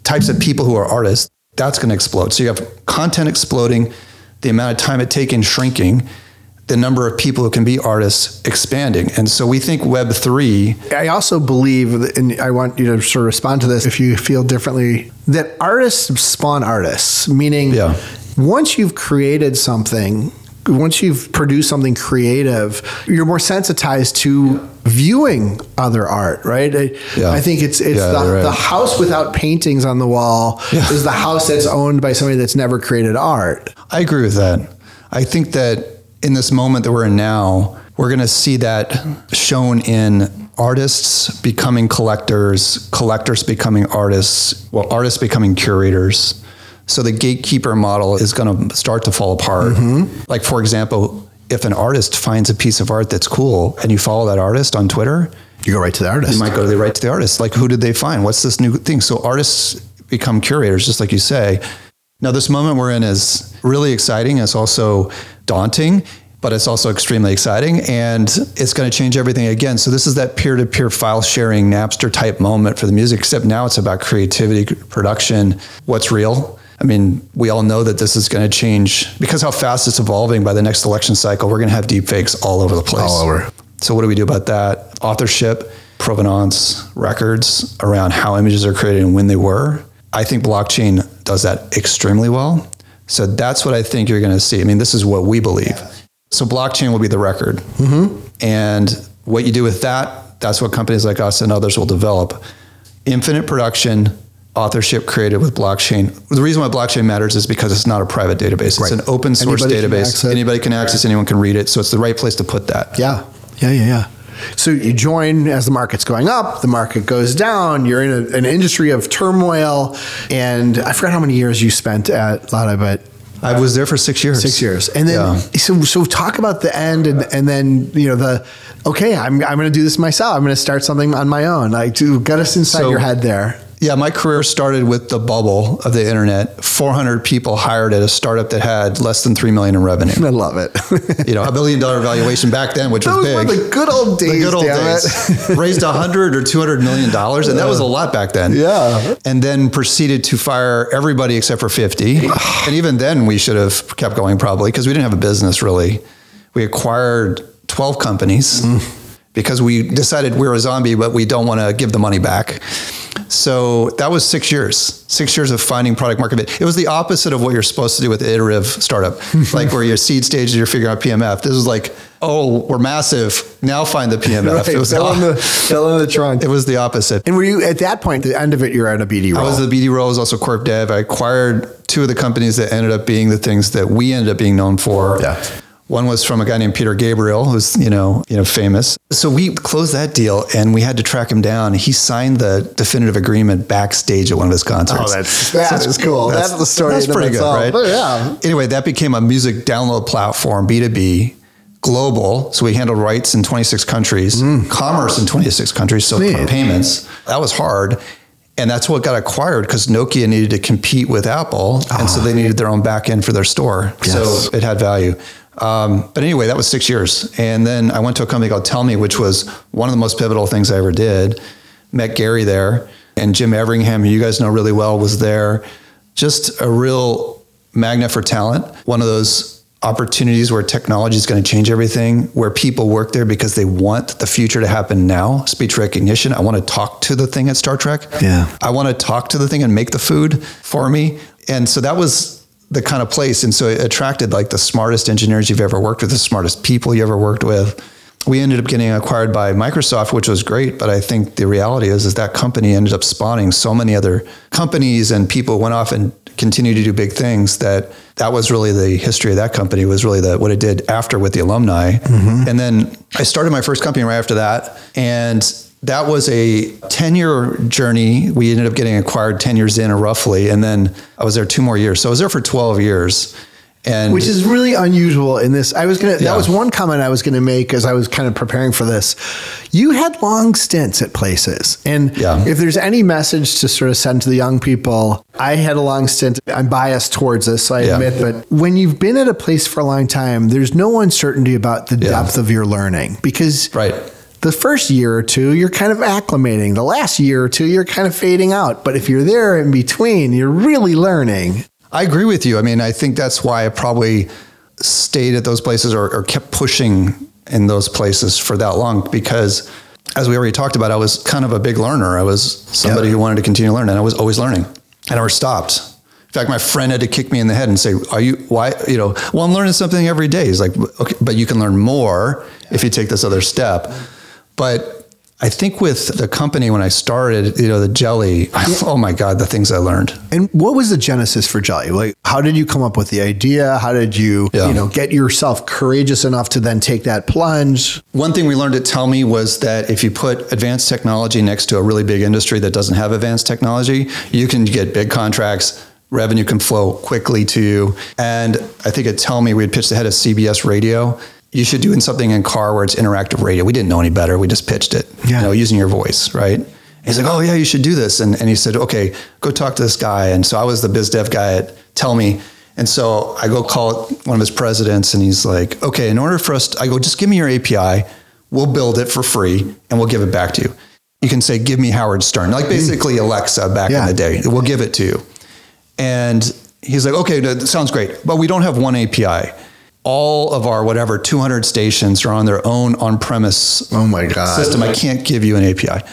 B: types of people who are artists. That's going to explode. So you have content exploding, the amount of time it taking shrinking, the number of people who can be artists expanding. And so we think Web three.
A: I also believe, and I want you to sort of respond to this if you feel differently, that artists spawn artists, meaning
B: Yeah.
A: once you've created something, once you've produced something creative, you're more sensitized to viewing other art, right? I,
B: Yeah.
A: I think it's it's
B: Yeah,
A: the,
B: right.
A: the house without paintings on the wall is the house that's owned by somebody that's never created art.
B: I agree with that. I think that in this moment that we're in now, we're going to see that shown in artists becoming collectors, collectors becoming artists, well, artists becoming curators. So the gatekeeper model is going to start to fall apart. Mm-hmm. Like, for example, if an artist finds a piece of art that's cool and you follow that artist on Twitter,
A: You go right to the artist.
B: you might go to the right to the artist. Like, who did they find? What's this new thing? So artists become curators, just like you say. Now, this moment we're in is really exciting. It's also daunting, but it's also extremely exciting, and it's going to change everything again. So this is that peer-to-peer file sharing Napster type moment for the music. Except now it's about creativity, production, what's real. I mean, we all know that this is going to change because how fast it's evolving. By the next election cycle, we're going to have deep fakes all over the place.
A: All over.
B: So what do we do about that? Authorship, provenance, records around how images are created and when they were. I think blockchain does that extremely well. So that's what I think you're going to see. I mean, this is what we believe. So blockchain will be the record. Mm-hmm. And what you do with that, that's what companies like us and others will develop. Infinite production, authorship created with blockchain. The reason why blockchain matters is because it's not a private database.
A: Right.
B: It's an open source
A: Anybody
B: database.
A: it.
B: Anybody can access, anyone can read it. So it's the right place to put that.
A: Yeah. Yeah, yeah, yeah. So you join as the market's going up, the market goes down, you're in a, an industry of turmoil. And I forgot how many years you spent at Loudeye, but
B: I was there for six years.
A: six years. And then,
B: Yeah.
A: so, so talk about the end and, and then, you know, the, okay, I'm, I'm going to do this myself. I'm going to start something on my own. Like, to get us inside
B: So-
A: your head there.
B: Yeah, my career started with the bubble of the internet. 400 people hired at a startup that had less than 3 million in revenue.
A: I love it.
B: You know, a billion dollar valuation back then, which
A: Those
B: was
A: were
B: big.
A: the good old days,
B: The good old days. Raised 100 or 200 million dollars, and that was a lot back then.
A: Yeah.
B: And then proceeded to fire everybody except for 50. and even then, we should have kept going probably because we didn't have a business really. We acquired 12 companies mm. Because we decided we're a zombie, but we don't want to give the money back. So that was six years, six years of finding product market fit. It was the opposite of what you're supposed to do with iterative startup, like where you're seed stage and you're figuring out PMF. This was like, oh, we're massive. Now find the PMF.
A: Right,
B: it, was
A: fill in
B: the,
A: the, fill in the trunk.
B: it was the opposite.
A: And were you at that point, the end of it, you're at a BD role?
B: I was the BD role, I was also corp dev. I acquired two of the companies that ended up being the things that we ended up being known for.
A: Yeah.
B: One was from a guy named Peter Gabriel, who's you know you know famous. So we closed that deal, and we had to track him down. He signed the definitive agreement backstage at one of his concerts.
A: Oh, that's that is cool. That's, the story.
B: That's
A: in and of
B: pretty good,
A: itself.
B: right?
A: But yeah.
B: Anyway, that became a music download platform, B two B, global. So we handled rights in 26 countries, mm. commerce in 26 countries, so
A: Man.
B: payments. That was hard. And that's what got acquired because Nokia needed to compete with Apple. And so ah. they needed their own back end for their store.
A: Yes.
B: So it had value. Um, but anyway, that was six years. And then I went to a company called Tellme, which was one of the most pivotal things I ever did. Met Gary there. And Jim Everingham, who you guys know really well, was there. Just a real magnet for talent. One of those opportunities where technology is going to change everything, where people work there because they want the future to happen now. Speech recognition. I want to talk to the thing at Star Trek.
A: Yeah.
B: I want to talk to the thing and make the food for me. And so that was the kind of place. And so it attracted like the smartest engineers you've ever worked with, the smartest people you ever worked with. We ended up getting acquired by Microsoft, which was great. But I think the reality is, is that company ended up spawning so many other companies and people went off and continued to do big things that that was really the history of that company was really the, what it did after with the alumni. Mm-hmm. And then I started my first company right after that. And that was a 10 year journey. We ended up getting acquired 10 years in, or roughly. And then I was there two more years. So I was there for 12 years. And
A: which is really unusual in this. I was gonna.
B: Yeah.
A: That was one comment I was gonna make as I was kind of preparing for this. You had long stints at places, and
B: Yeah.
A: if there's any message to sort of send to the young people, I had a long stint. I'm biased towards this, I
B: Yeah.
A: admit, but when you've been at a place for a long time, there's no uncertainty about the depth of your learning because
B: Right.
A: The first year or two, you're kind of acclimating. The last year or two, you're kind of fading out. But if you're there in between, you're really learning.
B: I agree with you. I mean, I think that's why I probably stayed at those places or, or kept pushing in those places for that long because as we already talked about, I was kind of a big learner. I was somebody who wanted to continue to learn and I was always learning. I never stopped. In fact, my friend had to kick me in the head and say, "Are you why? You know, well, I'm learning something every day." He's like, "Okay, but you can learn more if you take this other step." But I think with the company when I started, you know, the Jelli, oh my God, the things I learned.
A: And what was the genesis for Jelli? Like, how did you come up with the idea? How did you,
B: Yeah.
A: you know, get yourself courageous enough to then take that plunge?
B: One thing we learned at Tellme was that if you put advanced technology next to a really big industry that doesn't have advanced technology, you can get big contracts. Revenue can flow quickly to you. And I think at Tellme, we had pitched the head of CBS Radio. You should do in something in car where it's interactive radio. We didn't know any better. We just pitched it,
A: Yeah.
B: you know, using your voice, right? He's like, oh, yeah, you should do this. And, and he said, okay, go talk to this guy. And so I was the biz dev guy at Tellme. And so I go call one of his presidents and he's like, okay, in order for us, to, I go, just give me your API. We'll build it for free and we'll give it back to you. You can say, give me Howard Stern, like mm. basically Alexa back
A: Yeah.
B: in the day. We'll give it to you. And he's like, okay, that sounds great, but we don't have one API. All of our whatever 200 stations are on their own on-premise
A: Oh my God.
B: system. I can't give you an API.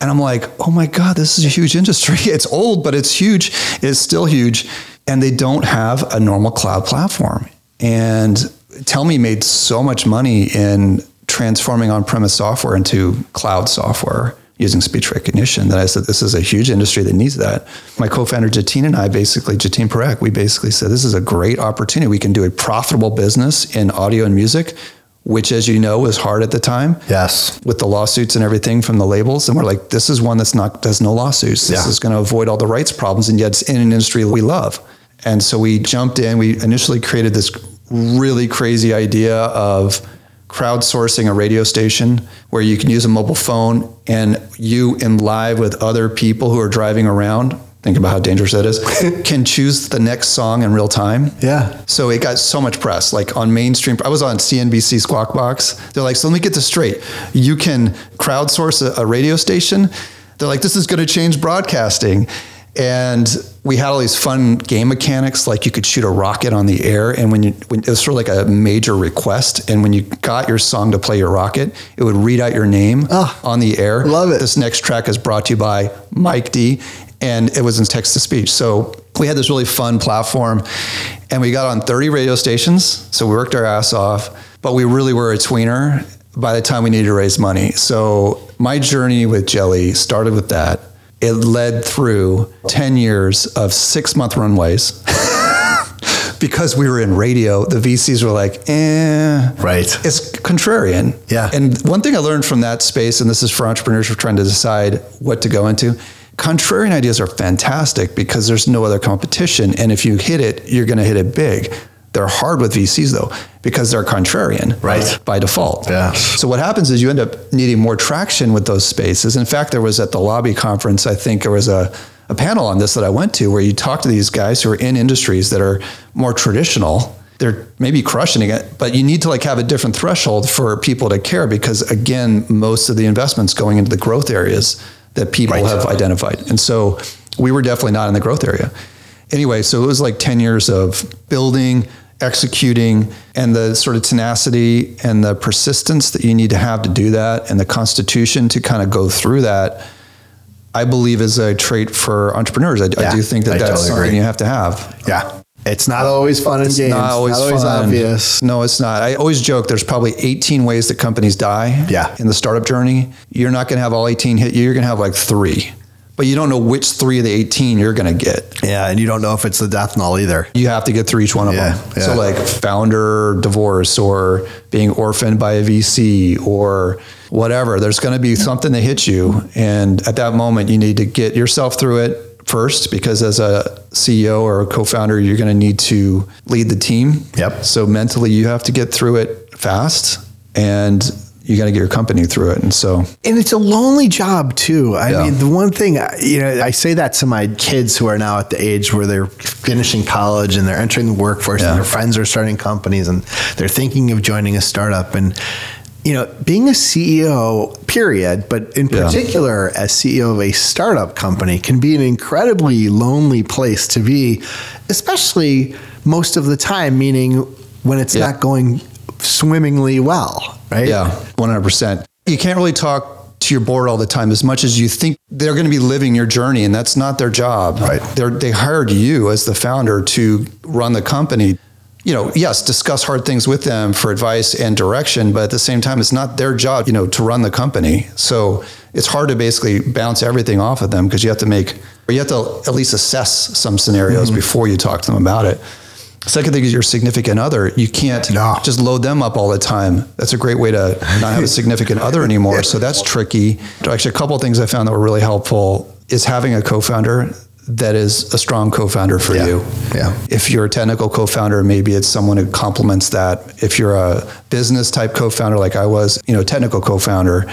B: And I'm like, oh my God, this is a huge industry. It's old, but it's huge. It's still huge. And they don't have a normal cloud platform. And Tellme made so much money in transforming on premise software into cloud software using speech recognition that I said, this is a huge industry that needs that. My co founder, Jateen, and I basically, Jateen Parekh, we basically said, this is a great opportunity. We can do a profitable business in audio and music, which, as you know, was hard at the time
A: Yes.
B: with the lawsuits and everything from the labels. And we're like, this is one that's not, does no lawsuits. This
A: Yeah.
B: is going to avoid all the rights problems. And yet it's in an industry we love. And so we jumped in. We initially created this really crazy idea of crowdsourcing a radio station where you can use a mobile phone and you in live with other people who are driving around. Think about how dangerous that is. can choose the next song in real time.
A: Yeah.
B: So it got so much press, like on mainstream. I was on CNBC Squawk Box. They're like, so let me get this straight. You can crowdsource a, a radio station. They're like, this is going to change broadcasting. And we had all these fun game mechanics, like you could shoot a rocket on the air, and when you, when, it was sort of like a major request. And when you got your song to play your rocket, it would read out your name
A: Oh,
B: on the air.
A: love it.
B: This next track is brought to you by Mike D, and it was in text to speech. So we had this really fun platform, and we got on 30 radio stations. So we worked our ass off, but we really were a tweener by the time we needed to raise money. So my journey with Jelli started with that. It led through 10 years of six month runways. because we were in radio, the VCs were like, eh,
A: Right.
B: it's contrarian.
A: Yeah.
B: And one thing I learned from that space, and this is for entrepreneurs who are trying to decide what to go into, contrarian ideas are fantastic because there's no other competition. And if you hit it, you're going to hit it big. They're hard with VCs though, because they're contrarian
A: Right.
B: by default.
A: Yeah.
B: So what happens is you end up needing more traction with those spaces. In fact, there was at the lobby conference, I think there was a, a panel on this that I went to where you talk to these guys who are in industries that are more traditional. They're maybe crushing it, but you need to like have a different threshold for people to care because again, most of the investments going into the growth areas that people
A: Right.
B: have identified. And so we were definitely not in the growth area. Anyway, so it was like 10 years of building, executing, and the sort of tenacity and the persistence that you need to have to do that, and the constitution to kind of go through that. I believe is a trait for entrepreneurs. I,
A: Yeah,
B: I do think that
A: I
B: that's
A: totally
B: something
A: agree.
B: you have to have.
A: Yeah. It's not always fun and games.
B: Not always, fun.
A: obvious.
B: No, it's not. I always joke there's probably 18 ways that companies die
A: Yeah.
B: in the startup journey. You're not going to have all 18 hit you. You're going to have like three, but you don't know which three of the 18 you're going to get.
A: Yeah, and you don't know if it's the death knell either.
B: You have to get through each one of
A: Yeah,
B: them.
A: yeah.
B: So like founder divorce or being orphaned by a VC or whatever. There's going to be something that hits you, and at that moment, you need to get yourself through it, first because as a CEO or a co-founder, you're going to need to lead the team.
A: Yep.
B: So mentally, you have to get through it fast, and you got to get your company through it. And so,
A: And it's a lonely job too. I
B: Yeah.
A: mean, the one thing, you know, I say that to my kids who are now at the age where they're finishing college and they're entering the workforce
B: Yeah.
A: and their friends are starting companies and they're thinking of joining a startup. And, you know, being a CEO, period, but in
B: Yeah.
A: particular, as CEO of a startup company can be an incredibly lonely place to be, especially most of the time, meaning when it's
B: Yeah.
A: not going swimmingly well, right?
B: yeah, 100%. You can't really talk to your board all the time as much as you think they're going to be living your journey, and that's not their job.
A: Right.
B: They're, they hired you as the founder to run the company. You know, yes, discuss hard things with them for advice and direction, but at the same time, it's not their job, you know, to run the company. So it's hard to basically bounce everything off of them because you have to make, or you have to at least assess some scenarios mm-hmm. before you talk to them about it. Second thing is your significant other. You can't
A: No.
B: just load them up all the time. That's a great way to not have a significant other anymore. So that's tricky. Actually, a couple of things I found that were really helpful is having a co-founder that is a strong co-founder for
A: Yeah.
B: you.
A: Yeah.
B: If you're a technical co-founder, maybe it's someone who complements that. If you're a business type co-founder like I was, you know, technical co-founder,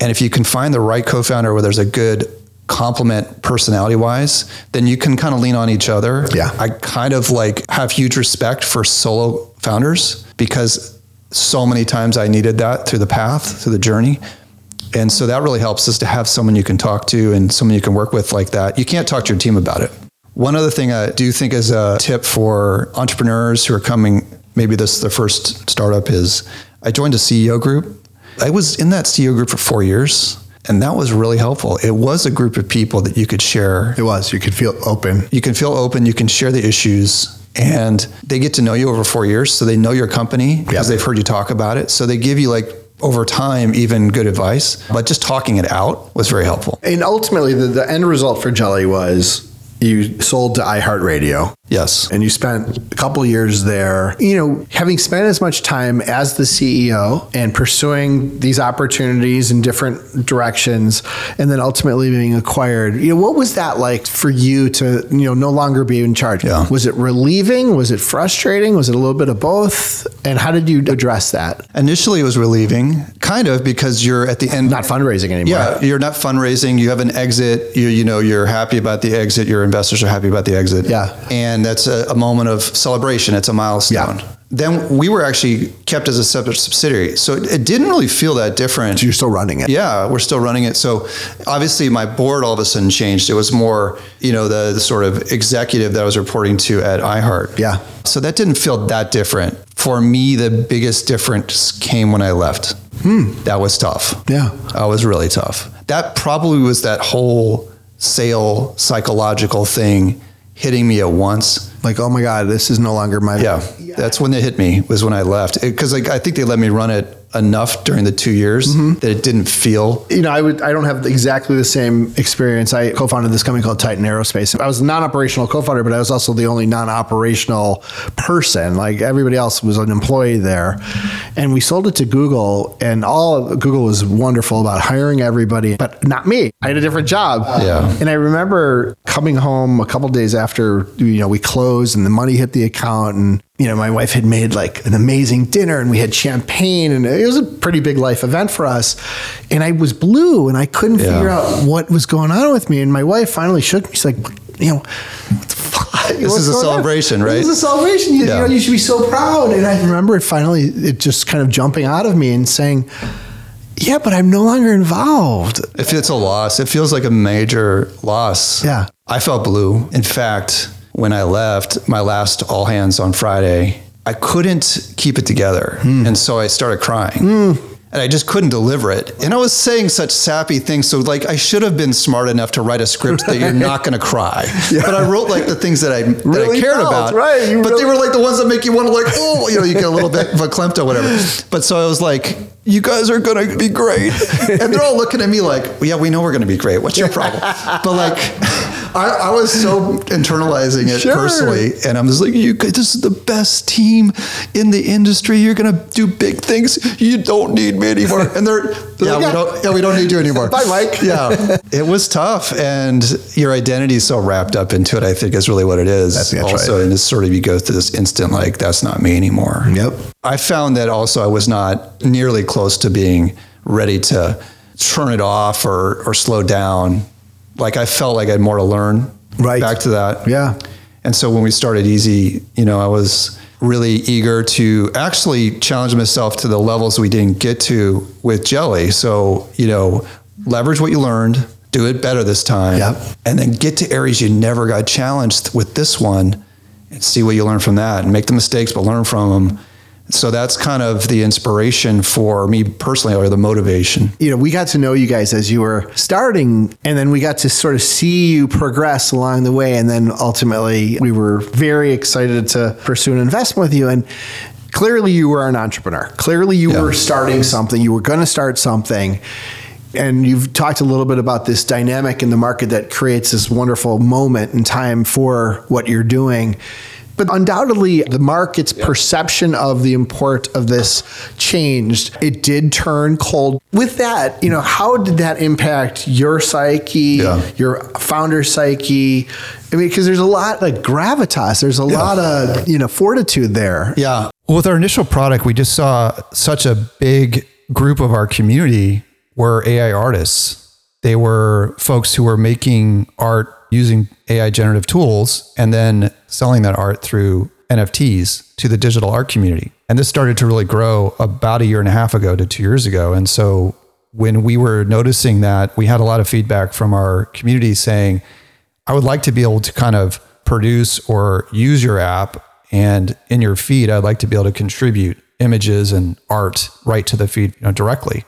B: and if you can find the right co-founder where there's a good complement personality wise, then you can kind of lean on each other.
A: Yeah.
B: I kind of like have huge respect for solo founders because so many times I needed that through the path, through the journey. And so that really helps us to have someone you can talk to and someone you can work with like that. You can't talk to your team about it. One other thing I do think is a tip for entrepreneurs who are coming, maybe this is their first startup, is I joined a CEO group. I was in that CEO group for four years, and that was really helpful. It was a group of people that you could share
A: It was. You could feel open.
B: you can feel open, you can share the issues, and they get to know you over four years. So they know your company because
A: Yep.
B: they've heard you talk about it. So they give you like over time even good advice. But just talking it out was very helpful.
A: And ultimately, the, the end result for Jelli was you sold to iHeartRadio.
B: Yes.
A: and you spent a couple years there. You know, having spent as much time as the CEO and pursuing these opportunities in different directions, and then ultimately being acquired. You know, what was that like for you to you know no longer be in charge?
B: Yeah.
A: Was it relieving? Was it frustrating? Was it a little bit of both? And how did you address that?
B: Initially, it was relieving, kind of, because you're at the end.
A: Not fundraising anymore.
B: Yeah, you're not fundraising. You have an exit. You you know you're happy about the exit. Your investors are happy about the exit.
A: Yeah.
B: and that's a, a moment of celebration. It's a milestone.
A: Yeah.
B: Then we were actually kept as a separate subsidiary, so it, it didn't really feel that different.
A: You're still running it.
B: Yeah, we're still running it. So obviously, my board all of a sudden changed. It was more, you know, the, the sort of executive that I was reporting to at iHeart.
A: Yeah.
B: So that didn't feel that different. For me, the biggest difference came when I left. Hmm. That was tough.
A: Yeah.
B: That was really tough. That probably was that whole sale psychological thing hitting me at once.
A: Like, oh my God, this is no longer my.
B: Yeah, that's when it hit me. Was when I left because like I think they let me run it enough during the two years mm-hmm. that it didn't feel.
A: you know, I would I don't have exactly the same experience. I co-founded this company called Titan Aerospace. I was a non-operational co-founder, but I was also the only non-operational person. Like everybody else was an employee there. And we sold it to Google and all Google was wonderful about hiring everybody, but not me. I had a different job.
B: Yeah.
A: And I remember coming home a couple days after you know we closed and the money hit the account and you know my wife had made like an amazing dinner and we had champagne and it was a pretty big life event for us and I was blue and I couldn't
B: Yeah.
A: figure out what was going on with me and my wife finally shook me she's like you know what the fuck?
B: This is a
A: going on?
B: celebration, right?
A: This is a celebration. You, you know, you should be so proud. And I remember it finally, it just kind of jumping out of me and saying, "Yeah, but I'm no longer involved."
B: If it's a loss, it feels like a major loss.
A: Yeah.
B: I felt blue. In fact, when I left my last all hands on Friday, I couldn't keep it together. Hmm. And so I started crying. Hmm. And I just couldn't deliver it. And I was saying such sappy things. So, like, I should have been smart enough to write a script that you're not going to cry. But I wrote like the things that I, that
A: Really
B: I cared
A: felt,
B: about.
A: right, you
B: But they were like the ones that make you want to, like, oh, you know, you get a little bit of a klemto, whatever. But so I was like, you guys are going to be great. And they're all looking at me like, yeah, we know we're going to be great. What's your problem? But like,
D: I, I was so internalizing it
A: Sure.
D: personally, and I'm just like, "You, guys, this is the best team in the industry. You're gonna do big things. You don't need me anymore." And they're
A: Yeah,
D: like,
A: we
D: yeah,
A: don't-
D: yeah, we don't need you anymore.
A: Bye, Mike.
D: yeah, it was tough, and your identity is so wrapped up into it. I think is really what it is.
A: That's- that's
D: also,
A: right.
D: and it's sort of you go through this instant like that's not me anymore.
A: Yep.
D: I found that also I was not nearly close to being ready to turn it off or, or slow down. Like I felt like I had more to learn.
A: Right.
D: Back to that.
A: Yeah.
D: And so when we started Easy, you know, I was really eager to actually challenge myself to the levels we didn't get to with Jelli. So, you know, leverage what you learned, do it better this time,
A: Yep.
D: and then get to areas you never got challenged with this one and see what you learn from that and make the mistakes, but learn from them. So that's kind of the inspiration for me personally, or the motivation.
A: you know, we got to know you guys as you were starting, and then we got to sort of see you progress along the way. And then ultimately, we were very excited to pursue an investment with you. And clearly, you were an entrepreneur. Clearly, you
D: Yeah.
A: were starting something, you were going to start something. And you've talked a little bit about this dynamic in the market that creates this wonderful moment in time for what you're doing. But undoubtedly, the market's perception of the import of this changed. It did turn cold. With that, you know, how did that impact your psyche,
D: Yeah.
A: your founder psyche? I mean, because there's a lot like gravitas. There's a lot of you know fortitude there.
D: Yeah.
B: Well, with our initial product, we just saw such a big group of our community were AI artists. They were folks who were making art using AI generative tools and then selling that art through NFTs to the digital art community. And this started to really grow about a year and a half ago to two years ago. And so when we were noticing that, we had a lot of feedback from our community saying, I would like to be able to kind of produce or use your app and in your feed, I'd like to be able to contribute images and art right to the feed you know, directly.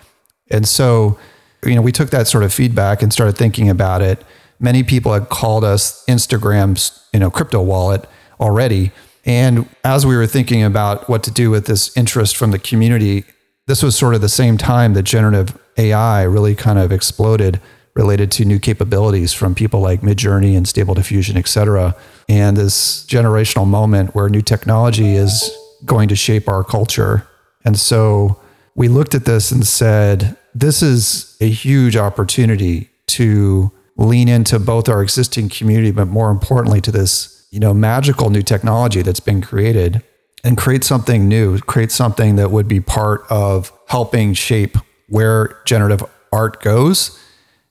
B: And so, you know, we took that sort of feedback and started thinking about it. Many people had called us Instagram's, you know, crypto wallet already. And as we were thinking about what to do with this interest from the community, this was sort of the same time that generative AI really kind of exploded related to new capabilities from people like Midjourney and Stable Diffusion, et cetera. And this generational moment where new technology is going to shape our culture. And so we looked at this and said, this is a huge opportunity to lean into both our existing community, but more importantly to this, you know, magical new technology that's been created and create something new, create something that would be part of helping shape where generative art goes,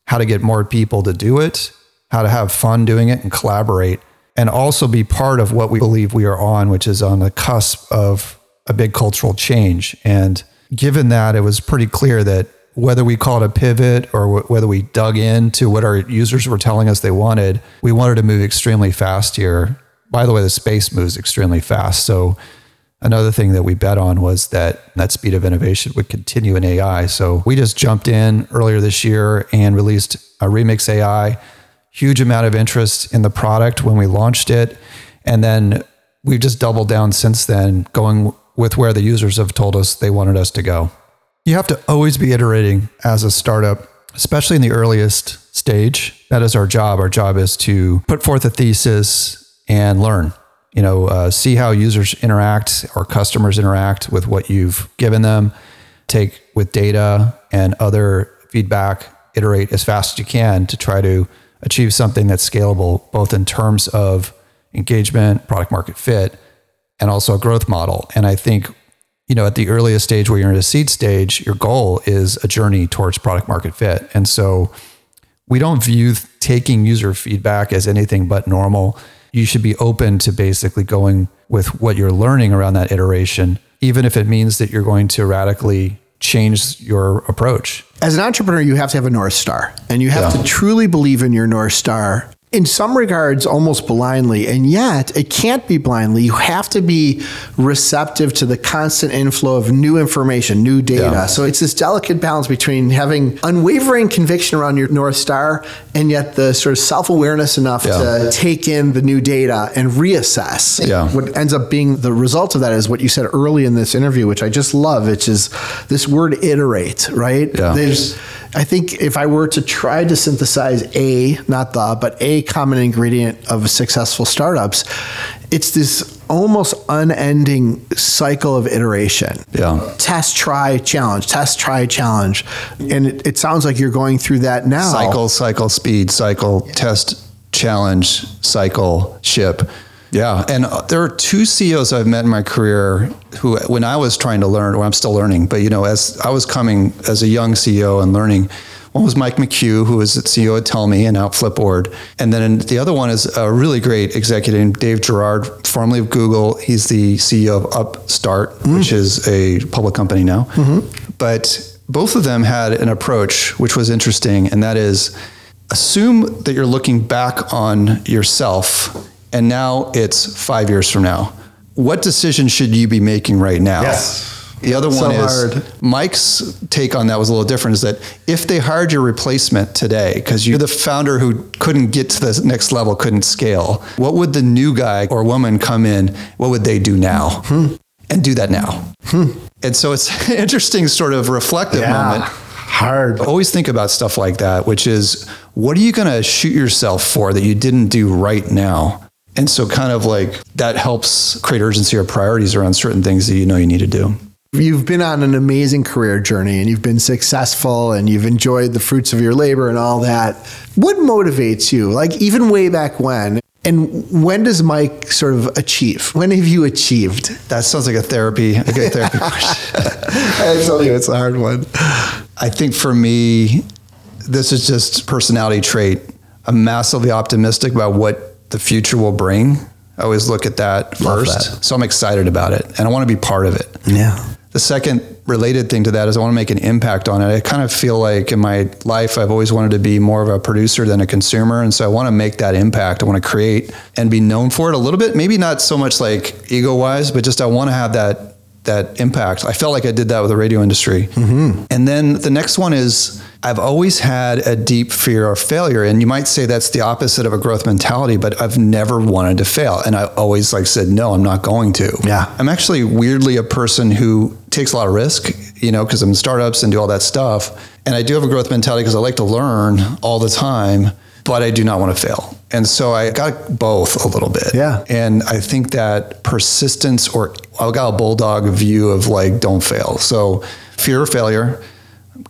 B: how to get more people to do it, how to have fun doing it and collaborate, and also be part of what we believe we are on, which is on the cusp of a big cultural change. And given that, it was pretty clear that whether we called a pivot or wh- whether we dug into what our users were telling us they wanted, we wanted to move extremely fast here. By the way, the space moves extremely fast. So another thing that we bet on was that that speed of innovation would continue in AI. So we just jumped in earlier this year and released a Remix AI. Huge amount of interest in the product when we launched it. And then we've just doubled down since then, going with where the users have told us they wanted us to go. You have to always be iterating as a startup, especially in the earliest stage. That is our job. Our job is to put forth a thesis and learn. You know, uh, see how users interact or customers interact with what you've given them. Take with data and other feedback, iterate as fast as you can to try to achieve something that's scalable, both in terms of engagement, product market fit, and also a growth model. And I think, you know, at the earliest stage where you're in a seed stage, your goal is a journey towards product market fit. And so we don't view taking user feedback as anything but normal. You should be open to basically going with what you're learning around that iteration, even if it means that you're going to radically change your approach.
A: As an entrepreneur, you have to have a North Star and you have
D: Yeah.
A: to truly believe in your North Star. In some regards, almost blindly, and yet it can't be blindly. You have to be receptive to the constant inflow of new information, new data.
D: Yeah.
A: So it's this delicate balance between having unwavering conviction around your North Star and yet the sort of self awareness enough
D: Yeah.
A: to take in the new data and reassess.
D: Yeah.
A: What ends up being the result of that is what you said early in this interview, which I just love, which is this word iterate, right?
D: Yeah.
A: There's I think if I were to try to synthesize a, not the, but a common ingredient of successful startups, it's this almost unending cycle of iteration.
B: Yeah.
A: Test, try, challenge, test, try, challenge. And it, it sounds like you're going through that now.
B: Cycle, cycle, speed, cycle, test, challenge, cycle, ship. Yeah. And uh, there are two CEOs I've met in my career who, when I was trying to learn, or I'm still learning, but you know, as I was coming as a young CEO and learning, one was Mike McCue, who was the CEO at Tellme and now Flipboard. And then the other one is a really great executive, Dave Girouard, formerly of Google. He's the CEO of Upstart, mm. which is a public company now. Mm-hmm. But both of them had an approach which was interesting, and that is assume that you're looking back on yourself and now it's five years from now. What decision should you be making right now?
A: Yes.
B: The other so one is hard. Mike's take on that was a little different. Is that if they hired your replacement today, because you're the founder who couldn't get to the next level, couldn't scale, what would the new guy or woman come in? What would they do now? Hmm. And do that now. Hmm. And so it's an interesting sort of reflective yeah. moment.
A: Hard.
B: Always think about stuff like that, which is what are you going to shoot yourself for that you didn't do right now? And so, kind of like that helps create urgency or priorities around certain things that you know you need to do.
A: You've been on an amazing career journey and you've been successful and you've enjoyed the fruits of your labor and all that. What motivates you? Like, even way back when, and when does Mike sort of achieve? When have you achieved?
B: That sounds like a therapy, a good therapy question.
A: I tell you, it's a hard one.
B: I think for me, this is just personality trait. I'm massively optimistic about what the future will bring. I always look at that first. That. So I'm excited about it and I want to be part of it.
A: Yeah.
B: The second related thing to that is I want to make an impact on it. I kind of feel like in my life, I've always wanted to be more of a producer than a consumer. And so I want to make that impact. I want to create and be known for it a little bit. Maybe not so much like ego wise, but just I want to have that that impact. I felt like I did that with the radio industry. Mm-hmm. And then the next one is I've always had a deep fear of failure. And you might say that's the opposite of a growth mentality, but I've never wanted to fail. And I always like said, no, I'm not going to.
A: Yeah.
B: I'm actually weirdly a person who takes a lot of risk, you know, because I'm in startups and do all that stuff. And I do have a growth mentality because I like to learn all the time but I do not want to fail. And so I got both a little bit.
A: Yeah.
B: And I think that persistence or I got a bulldog view of like, don't fail. So fear of failure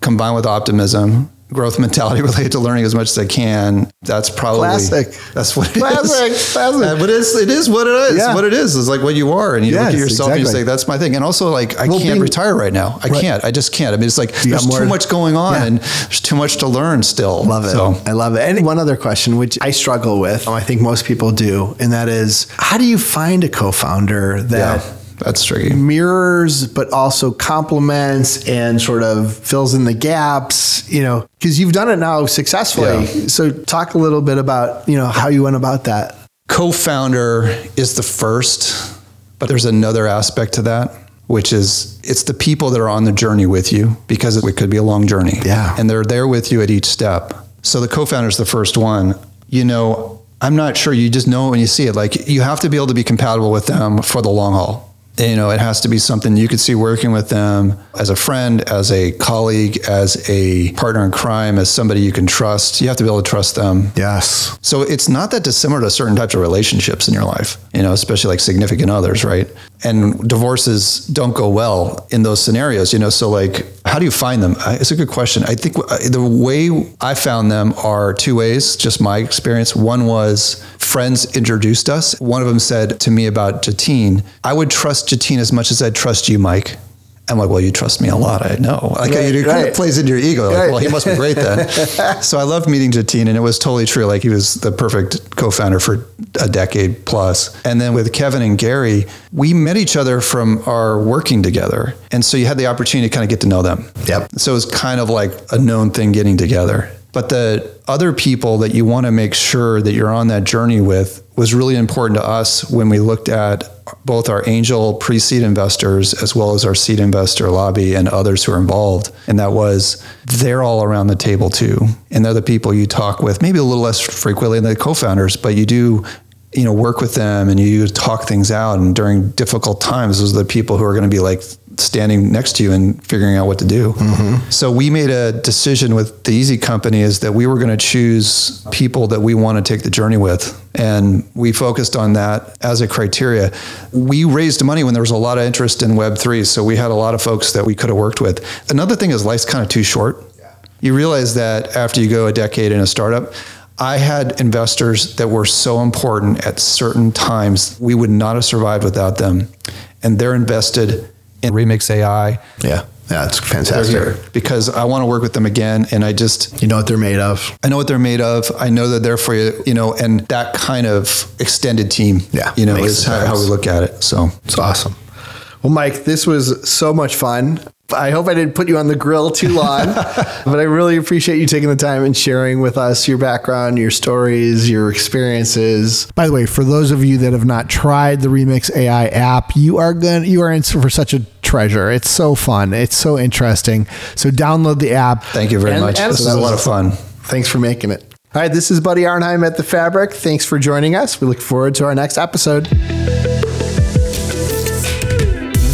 B: combined with optimism growth mentality related to learning as much as I can. That's probably
A: classic.
B: That's what it
A: classic,
B: is.
A: Classic.
B: Uh, but it's, it is what it is. Yeah. What it is is like what you are, and you yes, look at yourself exactly. and you say, "That's my thing." And also, like, I well, can't being, retire right now. I right. can't. I just can't. I mean, it's like you there's too much going on, yeah. and there's too much to learn still.
A: Love it. So. I love it. And one other question, which I struggle with, I think most people do, and that is, how do you find a co-founder that? Yeah
B: that's tricky.
A: Mirrors, but also complements and sort of fills in the gaps, you know, because you've done it now successfully. Yeah. So talk a little bit about, you know, how you went about that.
B: Co-founder is the first, but there's another aspect to that, which is it's the people that are on the journey with you because it could be a long journey.
A: Yeah.
B: And they're there with you at each step. So the co-founder is the first one. You know, I'm not sure you just know when you see it. Like you have to be able to be compatible with them for the long haul you know, it has to be something you could see working with them as a friend, as a colleague, as a partner in crime, as somebody you can trust. You have to be able to trust them.
A: Yes.
B: So it's not that dissimilar to certain types of relationships in your life, you know, especially like significant others, right? And divorces don't go well in those scenarios, you know. So, like, how do you find them? It's a good question. I think uh, the way I found them are two ways, just my experience. One was friends introduced us. One of them said to me about Jateen, I would trust Jateen as much as I'd trust you, Mike. I'm like, well, you trust me a lot. I know. Like, right, it kind of plays into your ego. Like, right. well, he must be great then. so I loved meeting Jateen, and it was totally true. Like, he was the perfect co-founder for a decade plus. And then with Kevin and Gary, we met each other from our working together, and so you had the opportunity to kind of get to know them.
A: Yep.
B: So it was kind of like a known thing getting together. But the other people that you want to make sure that you're on that journey with was really important to us when we looked at both our angel pre-seed investors as well as our seed investor lobby and others who are involved. And that was they're all around the table too. And they're the people you talk with, maybe a little less frequently than the co-founders, but you do you know work with them and you talk things out and during difficult times those are the people who are going to be like standing next to you and figuring out what to do. Mm-hmm. So we made a decision with the Easy Company is that we were going to choose people that we want to take the journey with. And we focused on that as a criteria. We raised money when there was a lot of interest in Web3. So we had a lot of folks that we could have worked with. Another thing is life's kind of too short. You realize that after you go a decade in a startup, I had investors that were so important at certain times. We would not have survived without them. And they're invested in
C: Remix AI.
A: Yeah. Yeah, it's fantastic.
B: because I want to work with them again. And I just,
A: You know what they're made of.
B: I know what they're made of. I know that they're for you, you know, and that kind of extended team,
A: Yeah,
B: you know, is how, how we look at it. So
A: It's awesome. Well, Mike, this was so much fun. I hope I didn't put you on the grill too long, but I really appreciate you taking the time and sharing with us your background, your stories, your experiences. By the way, for those of you that have not tried the Remix AI app, you are going you are in for such a treasure. It's so fun. It's so interesting. So download the app.
B: thank you very
A: And-
B: much.
A: and-
B: This is a lot of fun.
A: Thanks for making it. All right, this is Buddy Arnheim at The Fabric. Thanks for joining us. We look forward to our next episode.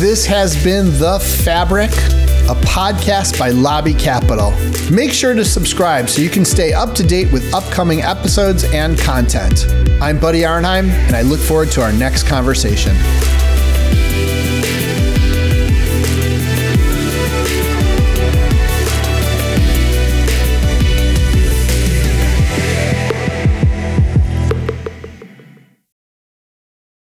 A: This has been The Fabric, a podcast by Lobby Capital. Make sure to subscribe so you can stay up to date with upcoming episodes and content. I'm Buddy Arnheim, and I look forward to our next conversation.